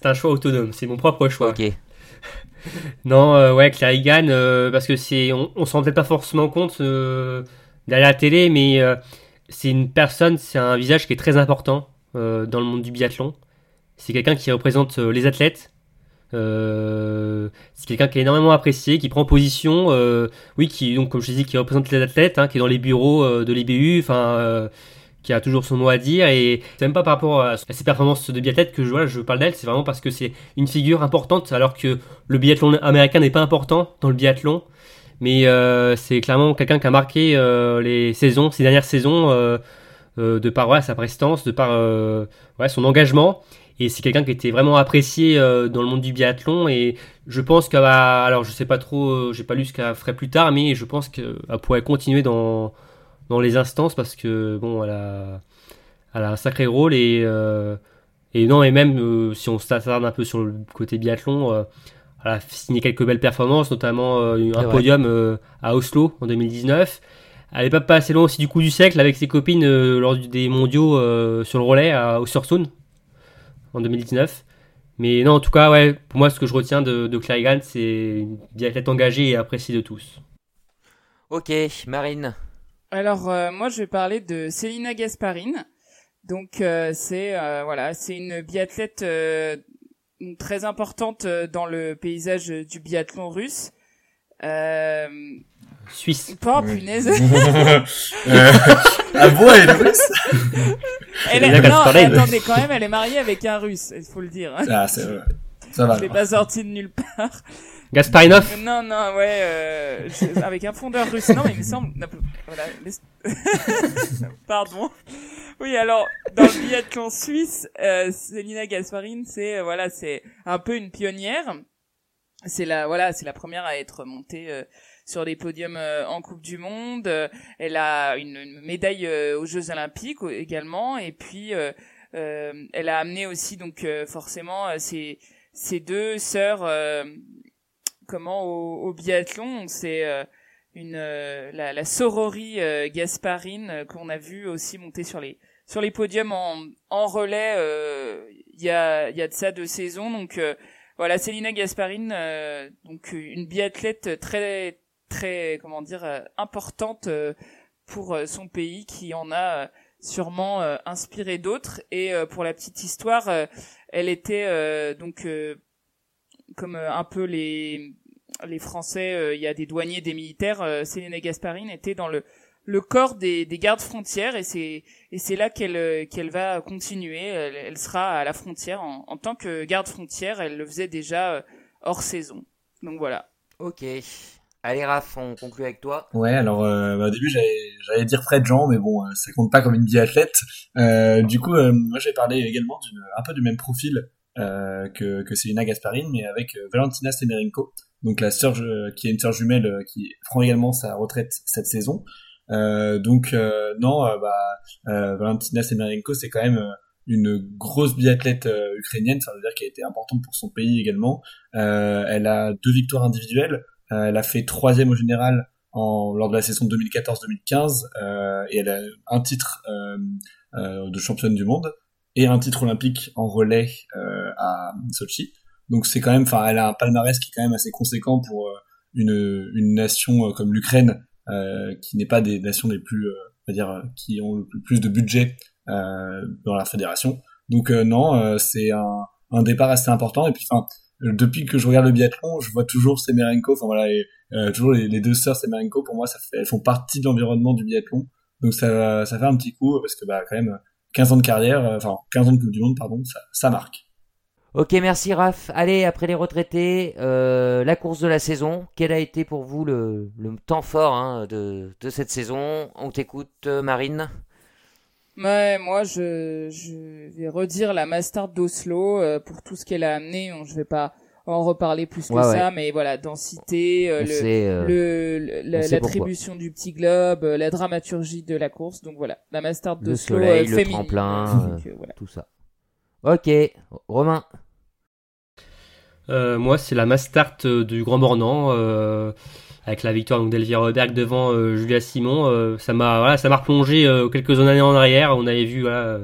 C'est un choix autonome, c'est mon propre choix. Ok. non, euh, ouais, Clary Gann, euh, parce que c'est, on, on s'en rend peut-être pas forcément compte euh, derrière la télé, mais c'est une personne, c'est un visage qui est très important dans le monde du biathlon. C'est quelqu'un qui représente les athlètes. c'est quelqu'un qui est énormément apprécié, qui prend position, oui, qui donc comme je dis, qui représente les athlètes, hein, qui est dans les bureaux de l'EBU, enfin qui a toujours son mot à dire et c'est même pas par rapport à ses performances de biathlète que je, voilà, je parle d'elle, c'est vraiment parce que c'est une figure importante alors que le biathlon américain n'est pas important dans le biathlon. Mais euh, c'est clairement quelqu'un qui a marqué euh, les saisons, ces dernières saisons, euh, de par ouais, sa prestance, de par ouais, son engagement. Et c'est quelqu'un qui était vraiment apprécié dans le monde du biathlon. Et je pense qu'elle va, alors je sais pas trop, j'ai pas lu ce qu'elle ferait plus tard, mais je pense qu'elle pourrait continuer dans, dans les instances parce que bon, elle a, elle a un sacré rôle et et non, et même euh, si on s'attarde un peu sur le côté biathlon, euh, elle a signé quelques belles performances, notamment euh, un podium à Oslo en 2019. Elle n'est pas passée loin aussi du coup du siècle avec ses copines lors des mondiaux sur le relais à Ossursund en 2019. Mais non, en tout cas, ouais, pour moi, ce que je retiens de, de Claire c'est une biathlète engagée et appréciée de tous. Ok, Marine. Alors, moi, je vais parler de Célina Gasparine. Donc euh, c'est euh, voilà, c'est une biathlète euh, très importante dans le paysage du biathlon russe. Suisse. Pas, punaise. ah bon, elle est russe elle est, Non, attendez, quand même, elle est mariée avec un russe, il faut le dire. Ah, c'est vrai. Ça va. Je l'ai pas sorti de nulle part. Gasparinov Non, non, ouais, euh, avec un fondeur russe. Non, mais il me semble... Voilà, Pardon. Oui, alors, dans le biathlon suisse, euh, Célina Gasparine, c'est, euh, voilà, c'est un peu une pionnière. C'est la, voilà, c'est la première à être montée euh, sur les podiums euh, en Coupe du Monde. elle a une, une médaille aux Jeux Olympiques également. Et puis, elle a amené aussi, donc, forcément, ses, ses deux sœurs comment au, biathlon, c'est euh, euh, la, la sororie euh, Gasparine qu'on a vu aussi monter sur les sur les podiums en, en relais il y a il y a de ça deux saisons. Donc voilà Célina Gasparine donc une biathlète très très comment dire importante pour son pays qui en a sûrement inspiré d'autres. Et pour la petite histoire elle était donc comme euh, un peu les les Français, euh, il y a des douaniers, des militaires. Euh, Céline Gasparine était dans le le corps des, des gardes frontières et c'est et c'est là qu'elle qu'elle va continuer. Elle, sera à la frontière en, en tant que garde frontière. Elle le faisait déjà hors saison. Donc voilà. Ok. Allez Raph, on conclut avec toi. Ouais, alors bah, au début j'allais dire Fred Jean, mais bon, ça compte pas comme une biathlète. du coup, moi j'ai parlé également d'une un peu du même profil euh, que, que Selina Gasparine, mais avec euh, Valentina Semerenko, donc la sœur euh, qui est une sœur jumelle qui prend également sa retraite cette saison. donc non, bah, Valentina Semerenko, c'est quand même une grosse biathlète ukrainienne, ça veut dire qu'elle a été importante pour son pays également. elle a deux victoires individuelles, elle a fait troisième au général en, lors de la saison 2014-2015 et elle a un titre de championne du monde et un titre olympique en relais euh, à Sochi. Donc c'est quand même, enfin, elle a un palmarès qui est quand même assez conséquent pour euh, une, une nation euh, comme l'Ukraine, qui n'est pas des nations les plus, on va dire, qui ont le plus de budget dans la fédération. Donc non, c'est un, un départ assez important. Et puis, enfin, depuis que je regarde le biathlon, je vois toujours Semerenko, enfin voilà, et, toujours les, les, deux sœurs Semerenko, pour moi, ça fait, elles font partie de l'environnement du biathlon. Donc ça, ça fait un petit coup parce que bah quand même, 15 ans de carrière, euh, enfin 15 ans de Coupe du Monde, pardon, ça, ça marque. Ok, merci Raph. Allez, après les retraités, euh, la course de la saison. Quel a été pour vous le, le temps fort hein, de, de, cette saison? On t'écoute, euh, Marine Ouais, moi je, je vais redire la Master d'Oslo pour tout ce qu'elle a amené. Je vais pas en reparler plus que ça, mais voilà, densité, euh, euh, le, l'attribution du petit globe, euh, la dramaturgie de la course, donc voilà, la Master de le soleil, le tremplin, tout ça. Ok, Romain. moi, c'est la Mastart du Grand Mornan, avec la victoire d'Elvira Roberg devant Julia Simon. ça m'a, voilà, ça m'a replongé quelques années en arrière. On avait vu, voilà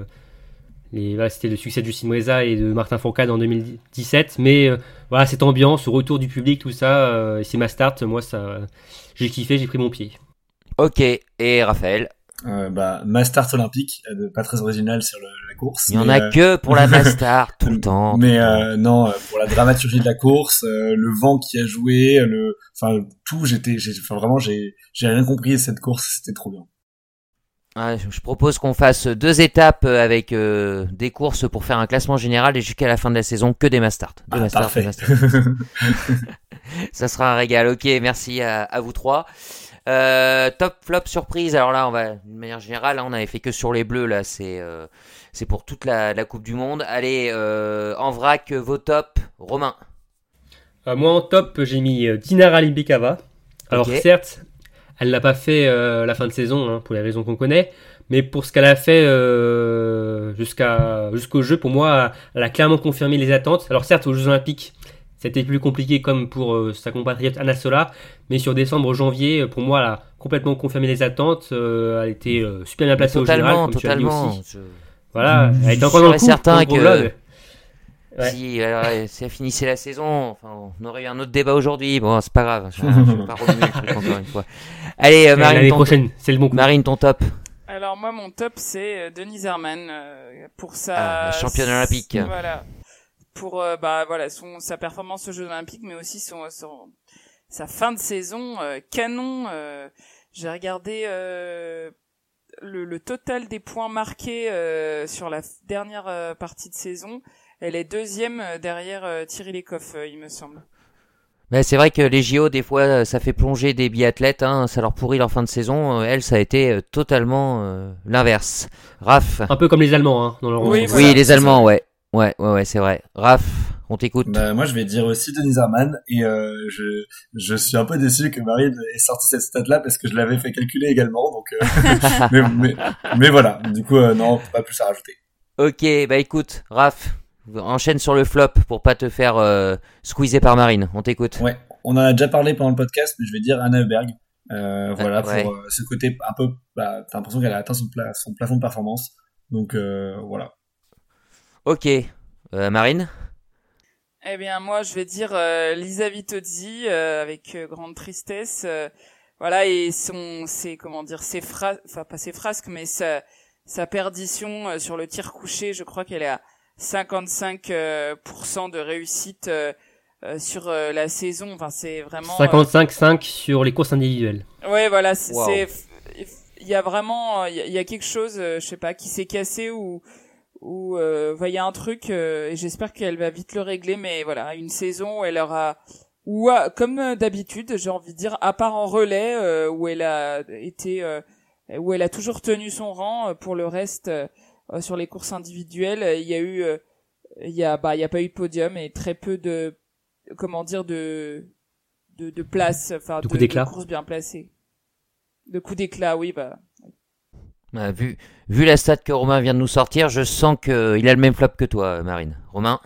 c'était le succès de Justine Reza et de Martin Fourcade en 2017. Mais euh, voilà, cette ambiance, ce retour du public, tout ça, euh, c'est ma start. Moi, ça, j'ai kiffé, j'ai pris mon pied. Ok, et Raphaël euh, bah, ma start olympique, pas très original sur la course. Il n'y en a que pour la Mastart tout le temps. Mais non, pour la dramaturgie de la course, le vent qui a joué, le, enfin tout, j'étais, enfin vraiment, j'ai, j'ai rien compris de cette course, c'était trop bien. Je propose qu'on fasse deux étapes euh, avec euh, des courses pour faire un classement général et jusqu'à la fin de la saison que des Mastart. Ah, parfait. Ça sera un régal. Ok, merci à, vous trois. Euh, top flop surprise. Alors là, on va d'une manière générale, hein, on avait fait que sur les bleus là. C'est euh, c'est pour toute la, la Coupe du Monde. Allez, euh, en vrac, vos tops. Romain. Euh, moi en top, j'ai mis euh, Dinara Limbikava. Alors certes, elle n'a pas fait euh, la fin de saison hein, pour les raisons qu'on connaît, mais pour ce qu'elle a fait euh, jusqu'à jusqu'au jeu, pour moi, elle a clairement confirmé les attentes. Alors certes, aux Jeux Olympiques, c'était plus compliqué comme pour euh, sa compatriote Anna Sola, mais sur décembre-janvier, pour moi, elle a complètement confirmé les attentes. Euh, elle était euh, super bien placée au général, totalement, comme tu as dit totalement. aussi. Je- Voilà, Je elle était encore dans le coup, certain que-. Ouais. Si, alors, si elle finissait la saison, enfin, on aurait eu un autre débat aujourd'hui. Bon, c'est pas grave. Je, je vais pas truc encore une fois. Allez, euh, Marine, ton, prochaine, c'est le bon coup. Marine, ton top. Alors moi mon top c'est euh, Denise Herman euh, pour sa Ah, championne olympique. Voilà. Pour euh, bah voilà son sa performance aux Jeux olympiques mais aussi son, son sa fin de saison euh, canon euh, j'ai regardé euh, le, le total des points marqués euh, sur la dernière euh, partie de saison elle est deuxième euh, derrière euh, Thierry Lecoff euh, il me semble. Mais c'est vrai que les JO, des fois, ça fait plonger des biathlètes, hein, ça leur pourrit leur fin de saison. Elle, ça a été totalement euh, l'inverse. Raph. Un peu comme les Allemands, hein, dans leur Oui, voilà, oui, les c'est Allemands, ouais. Ouais, ouais, ouais, c'est vrai. Raph, on t'écoute. Bah, moi, je vais dire aussi Denis Arman et euh, je je suis un peu déçu que Marine ait sorti cette stat là parce que je l'avais fait calculer également donc euh, mais, mais mais voilà du coup euh, non pas plus à rajouter. Ok, bah écoute, Raph, enchaîne sur le flop pour pas te faire euh, squeezer par Marine. On t'écoute. Ouais, on en a déjà parlé pendant le podcast mais je vais dire Anna Heuberg. Euh, voilà pour euh, ce côté un peu bah t'as l'impression qu'elle a atteint son, pla- son plafond de performance donc euh, voilà. Ok, euh, Marine? Eh bien, moi, je vais dire euh, Lisa Vitozzi euh, avec euh, grande tristesse. euh, voilà, et son, ses, comment dire, ses phrases, enfin pas ses frasques, mais sa, sa perdition euh, sur le tir couché. Je crois qu'elle est à 55% euh, de réussite euh, euh, sur euh, la saison. Enfin, c'est vraiment. euh, 55-5 sur les courses individuelles. Ouais, voilà, c'est, Wow. il y a vraiment, il y, a- quelque chose, je sais pas, qui s'est cassé ou ou euh, bah, il y a un truc euh, et j'espère qu'elle va vite le régler. Mais voilà, une saison où elle aura, ou comme d'habitude, j'ai envie de dire, à part en relais euh, où elle a été, euh, où elle a toujours tenu son rang. Pour le reste, sur les courses individuelles, euh, il y a eu, euh, il y a, bah, il y a pas eu de podium et très peu de, comment dire, de de, de place, enfin De coups d'éclat. courses bien placées. De coups d'éclat, oui, bah. Bah, vu, vu la stat que Romain vient de nous sortir, je sens qu'il a le même flop que toi, Marine. Romain?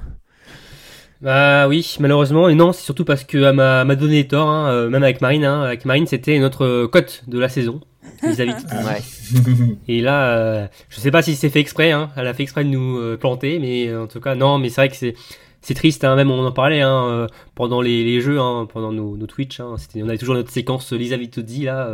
Bah oui, malheureusement. Et non, c'est surtout parce qu'elle m'a m'a donné tort, hein, euh, même avec Marine. Hein, avec Marine, c'était notre euh, cote de la saison. De- Ouais. Et là, euh, je sais pas si c'est fait exprès. Hein, elle a fait exprès de nous euh, planter, mais euh, en tout cas, non. Mais c'est vrai que c'est c'est triste. Hein, même on en parlait hein, euh, pendant les, les jeux, hein, pendant nos, nos Twitch. Hein, c'était- on avait toujours notre séquence Lisa Vitozzi là.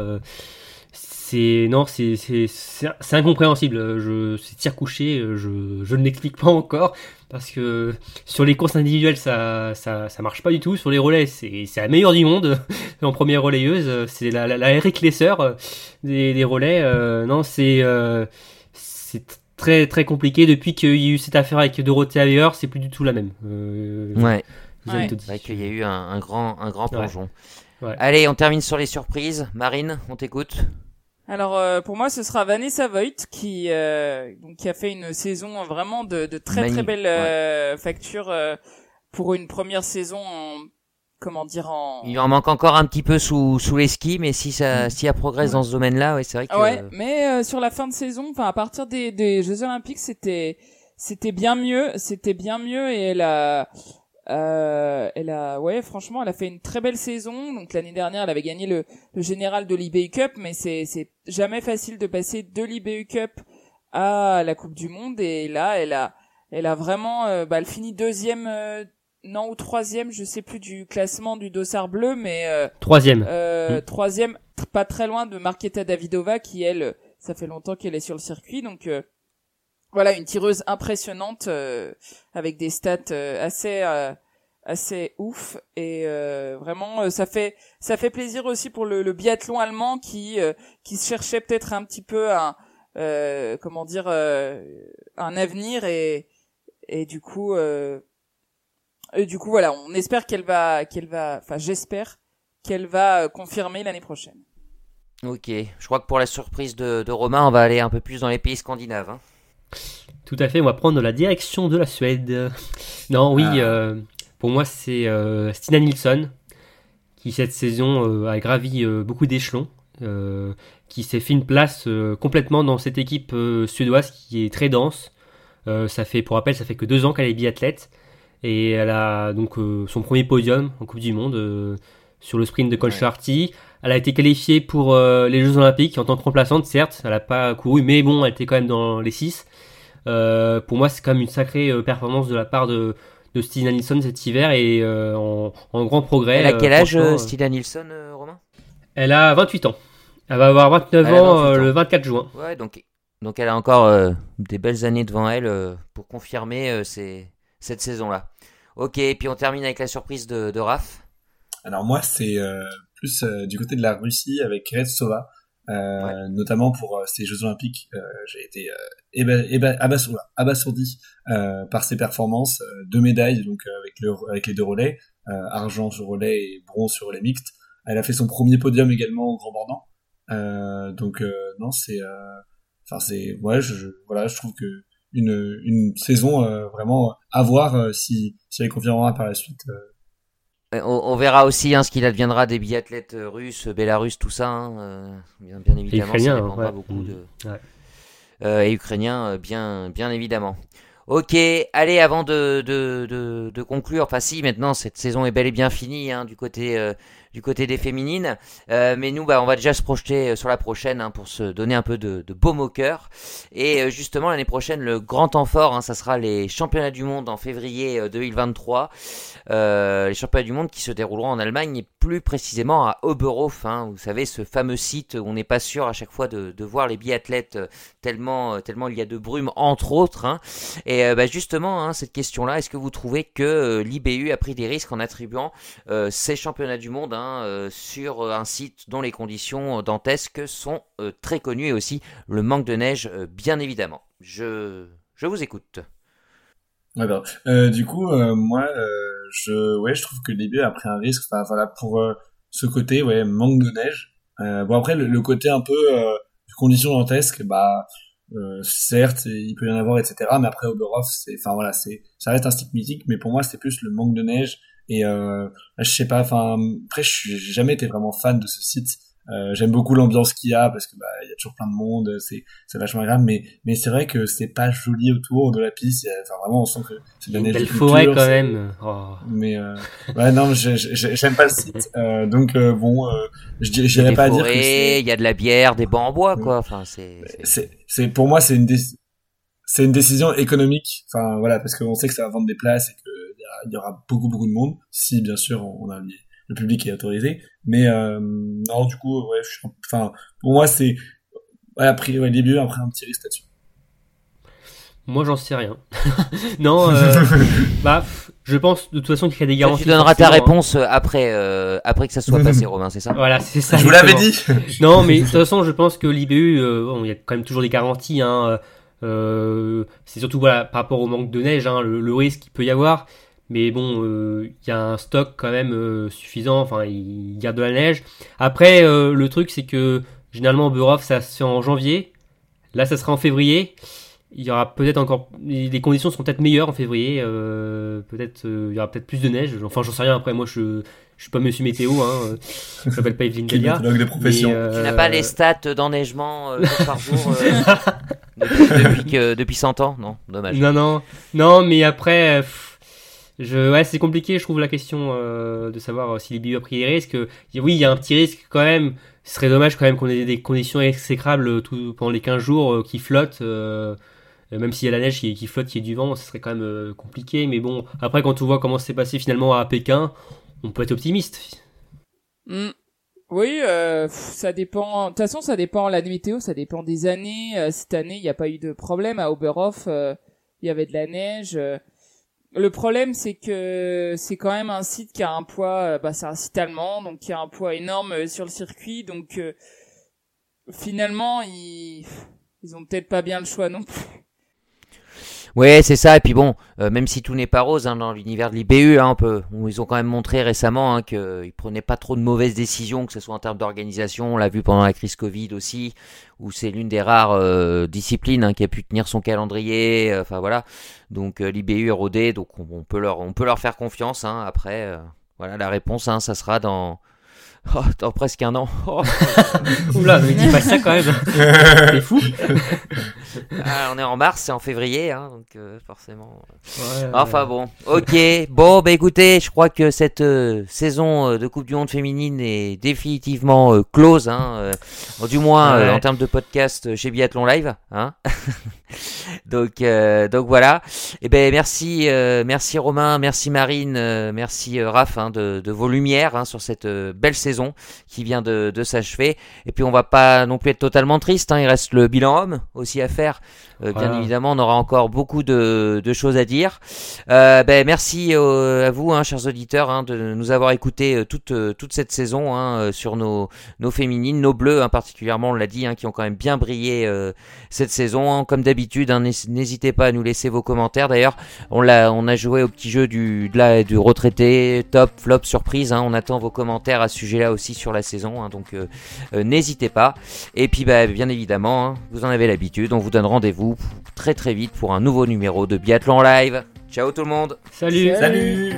C'est non, c'est c'est incompréhensible. Je c'est tir couché. Je je ne l'explique pas encore parce que sur les courses individuelles ça ça ça marche pas du tout. Sur les relais, c'est c'est la meilleure du monde en première relayeuse. C'est la la, la Eric Lesser euh, des, des relais. euh, non, c'est euh, c'est très très compliqué depuis qu'il y a eu cette affaire avec Dorothée Aver. C'est plus du tout la même. Euh, Ouais. Ouais. Vitozzi. C'est vrai qu'il y a eu un, un grand, un grand Ouais. plongeon. Ouais. Allez, on termine sur les surprises. Marine, on t'écoute. Alors euh, pour moi, ce sera Vanessa Voigt qui euh, donc qui a fait une saison vraiment de, de très très belle euh, facture euh, pour une première saison. En, comment dire en Il en manque encore un petit peu sous, sous les skis, mais si ça, si elle progresse dans ce domaine-là, ouais, c'est vrai que. Ouais, mais euh, sur la fin de saison, enfin à partir des, des Jeux Olympiques, c'était c'était bien mieux, c'était bien mieux et elle a euh, elle a ouais franchement elle a fait une très belle saison. Donc l'année dernière, elle avait gagné le, le général de l'IBU Cup, mais c'est c'est jamais facile de passer de l'IBU Cup à la Coupe du Monde et là elle a elle a vraiment euh, bah, elle finit deuxième euh, non ou troisième, je sais plus du classement du dossard bleu, mais euh, Troisième. euh, Mm. Troisième, tr- pas très loin de Marketa Davidova, qui elle, ça fait longtemps qu'elle est sur le circuit, donc euh, voilà une tireuse impressionnante euh, avec des stats euh, assez euh, assez ouf et euh, vraiment euh, ça fait ça fait plaisir aussi pour le, le biathlon allemand qui euh, qui cherchait peut-être un petit peu un comment dire un avenir et et du coup du coup voilà on espère qu'elle va qu'elle va enfin j'espère qu'elle va confirmer l'année prochaine. Ok, je crois que pour la surprise de, de Romain, on va aller un peu plus dans les pays scandinaves. hein. Tout à fait, on va prendre la direction de la Suède. Non, oui, Ah. euh, pour moi c'est euh, Stina Nilsson qui cette saison euh, a gravi beaucoup d'échelons, qui s'est fait une place complètement dans cette équipe suédoise qui est très dense. Ça fait, pour rappel, ça fait que deux ans qu'elle est biathlète et elle a donc son premier podium en Coupe du Monde sur le sprint de Kolsharti. Elle a été qualifiée pour euh, les Jeux Olympiques en tant que remplaçante, certes, elle n'a pas couru, mais bon, elle était quand même dans les six. Euh, pour moi, c'est quand même une sacrée euh, performance de la part de, de Stina Nilsson cet hiver et euh, en, en grand progrès. Elle a euh, quel âge, Stila Nilsson, euh, Romain? Elle a 28 ans. Elle va avoir 29 Elle a ans 28 euh, ans. le 24 juin. Ouais, donc, donc elle a encore euh, des belles années devant elle euh, pour confirmer euh, ces- cette saison-là. Ok, et puis on termine avec la surprise de, de Raph. Alors moi, c'est euh, plus euh, du côté de la Russie avec Retsova, euh, notamment pour ces Jeux Olympiques. Euh, J'ai été euh, abasourdi, abasourdi euh, par ses performances. Euh, deux médailles donc avec, le, avec les deux relais, euh, argent sur relais et bronze sur relais mixte. Elle a fait son premier podium également au Grand Bornand. Euh, donc euh, non, c'est, euh, enfin c'est, ouais, je, je- voilà, je trouve que une, une saison euh, vraiment à voir euh, si, si elle confirmera par la suite. Euh, On, on verra aussi hein, ce qu'il adviendra des biathlètes euh, russes, bélarusses, tout ça. hein, euh, bien, bien évidemment, ça Ukrainiens, dépendra ouais. beaucoup de. Ouais. Euh, et ukrainiens, euh, bien, bien évidemment. Ok, allez, avant de, de, de, de conclure, enfin si, maintenant cette saison est bel et bien finie hein, du côté euh, du côté des féminines, Euh, mais nous, bah, on va déjà se projeter euh, sur la prochaine hein, pour se donner un peu de, de baume au cœur. Et euh, justement l'année prochaine, le grand temps fort, hein, ça sera les championnats du monde en février euh, 2023. Euh, les championnats du monde qui se dérouleront en Allemagne et plus précisément à Oberhof. Hein, vous savez, ce fameux site où on n'est pas sûr à chaque fois de, voir les biathlètes tellement, il y a de brume, entre autres. Et bah, justement, cette question-là, est-ce que vous trouvez que l'IBU a pris des risques en attribuant ces championnats du monde hein, euh, sur euh, un site dont les conditions euh, dantesques sont très connues et aussi le manque de neige, bien évidemment Je, je vous écoute. Ouais, du coup, moi, je, ouais, je trouve que le début a pris un risque. Enfin, voilà, pour ce côté, ouais, manque de neige. Bon, après, le, côté un peu conditions dantesques, bah, certes, il peut y en avoir, etc. Mais après, Oberhof, voilà, ça reste un stick mythique. Mais pour moi, c'est plus le manque de neige. Et euh, je sais pas. Enfin, après, je suis- j'ai jamais été vraiment fan de ce site. Euh, j'aime beaucoup l'ambiance qu'il y a parce que bah il y a toujours plein de monde, c'est c'est vachement agréable. Mais mais c'est vrai que c'est pas joli autour de la piste. Enfin vraiment, on sent que c'est de la Une neige belle forêt quand même. Oh. mais euh, ouais non j'aime pas le site euh, donc euh, bon euh, je dirais pas à dire que il y a de la bière, des bancs en bois, quoi. Enfin, c'est. c'est- c'est pour moi c'est une c'est une décision économique enfin voilà parce qu'on sait que ça va vendre des places et que il y, aura beaucoup beaucoup de monde si bien sûr on a le public est autorisé mais euh, non du coup ouais je enfin pour moi c'est ouais après ouais, début après un petit risque là-dessus Moi, j'en sais rien. non, euh, bah, je pense de toute façon qu'il y a des garanties. tu donneras ta hein. réponse euh, après, euh, après que ça soit passé, Romain, c'est ça? Voilà, c'est ça. je vous l'avais dit Non, mais de toute façon, je pense que l'IBU, euh, bon, il y a quand même toujours des garanties. Hein, euh, c'est surtout voilà, par rapport au manque de neige, hein, le, le risque qu'il peut y avoir. Mais bon, euh, il y a un stock quand même euh, suffisant. Enfin, il garde de la neige. Après, euh, le truc, c'est que généralement, Burov, ça se fait en janvier. Là, ça sera en février. Il y aura peut-être encore. Les conditions seront peut-être meilleures en février. euh, peut-être euh, il y aura peut-être plus de neige. Enfin, j'en sais rien. Après, moi, je je suis pas Monsieur Météo. Hein, je m'appelle pas Evelyne Delia. de profession euh, Tu n'as pas les stats d'enneigement euh, jour par jour euh, depuis, depuis, que, depuis 100 ans? Non, dommage. Non, non, non, mais après, euh, pff, je, ouais, c'est compliqué, je trouve la question euh, de savoir si les BU a pris des risques. Y- Oui, il y a un petit risque quand même. Ce serait dommage quand même qu'on ait des conditions exécrables tout, pendant les 15 jours euh, qui flottent. euh, euh, même s'il y a la neige qui, qui flotte, qu'il y ait du vent, ce serait quand même euh, compliqué. Mais bon, après, quand on voit comment c'est passé finalement à Pékin, on peut être optimiste. Hmm. Oui, euh, ça dépend. De toute façon, ça dépend la météo, ça dépend des années. Euh, cette année, il n'y a pas eu de problème à Oberhof. euh, Il y avait de la neige. Le problème, c'est que c'est quand même un site qui a un poids. euh, bah, c'est un site allemand, donc qui a un poids énorme euh, sur le circuit. Donc euh, finalement, ils ils ont peut-être pas bien le choix non plus. Ouais, c'est ça. Et puis bon, euh, même si tout n'est pas rose hein, dans l'univers de l'IBU, hein, peu, ils ont quand même montré récemment hein, qu'ils prenaient pas trop de mauvaises décisions, que ce soit en termes d'organisation. On l'a vu pendant la crise Covid aussi, où c'est l'une des rares euh, disciplines hein, qui a pu tenir son calendrier. euh, Enfin voilà. Donc euh, l'IBU est rodé, donc on, on peut leur, on peut leur faire confiance. hein. Après, euh, voilà, la réponse, hein, ça sera dans, oh, dans presque un an. Oh. Oula, mais dis pas ça quand même. T'es fou. Ah, on est en mars, c'est en février, hein, donc euh, forcément. Ouais, Enfin bon, ok. Bon, bah écoutez, je crois que cette euh, saison euh, de Coupe du Monde féminine est définitivement euh, close, hein, du moins Ouais. en termes de podcast chez Biathlon Live, hein. donc, donc voilà. Et ben merci, merci Romain, merci Marine, merci Raph hein, de, de vos lumières sur cette belle saison qui vient de, de s'achever. Et puis on va pas non plus être totalement triste, il reste le bilan homme aussi à faire faire. Euh, Bien évidemment, on aura encore beaucoup de, de choses à dire. Euh, ben, merci euh, à vous, hein, chers auditeurs, hein, de nous avoir écoutés euh, toute, toute cette saison hein, sur nos, nos féminines, nos bleus hein, particulièrement, on l'a dit, hein, qui ont quand même bien brillé euh, cette saison. hein. Comme d'habitude, hein, n'hés- n'hésitez pas à nous laisser vos commentaires. D'ailleurs, on, l'a, on a joué au petit jeu du, de la, du retraité, top, flop, surprise. hein. On attend vos commentaires à ce sujet-là aussi sur la saison, hein, donc n'hésitez pas. Et puis, bah, bien évidemment, hein, vous en avez l'habitude, on vous donne rendez-vous très très vite pour un nouveau numéro de Biathlon Live. Ciao tout le monde Salut. Salut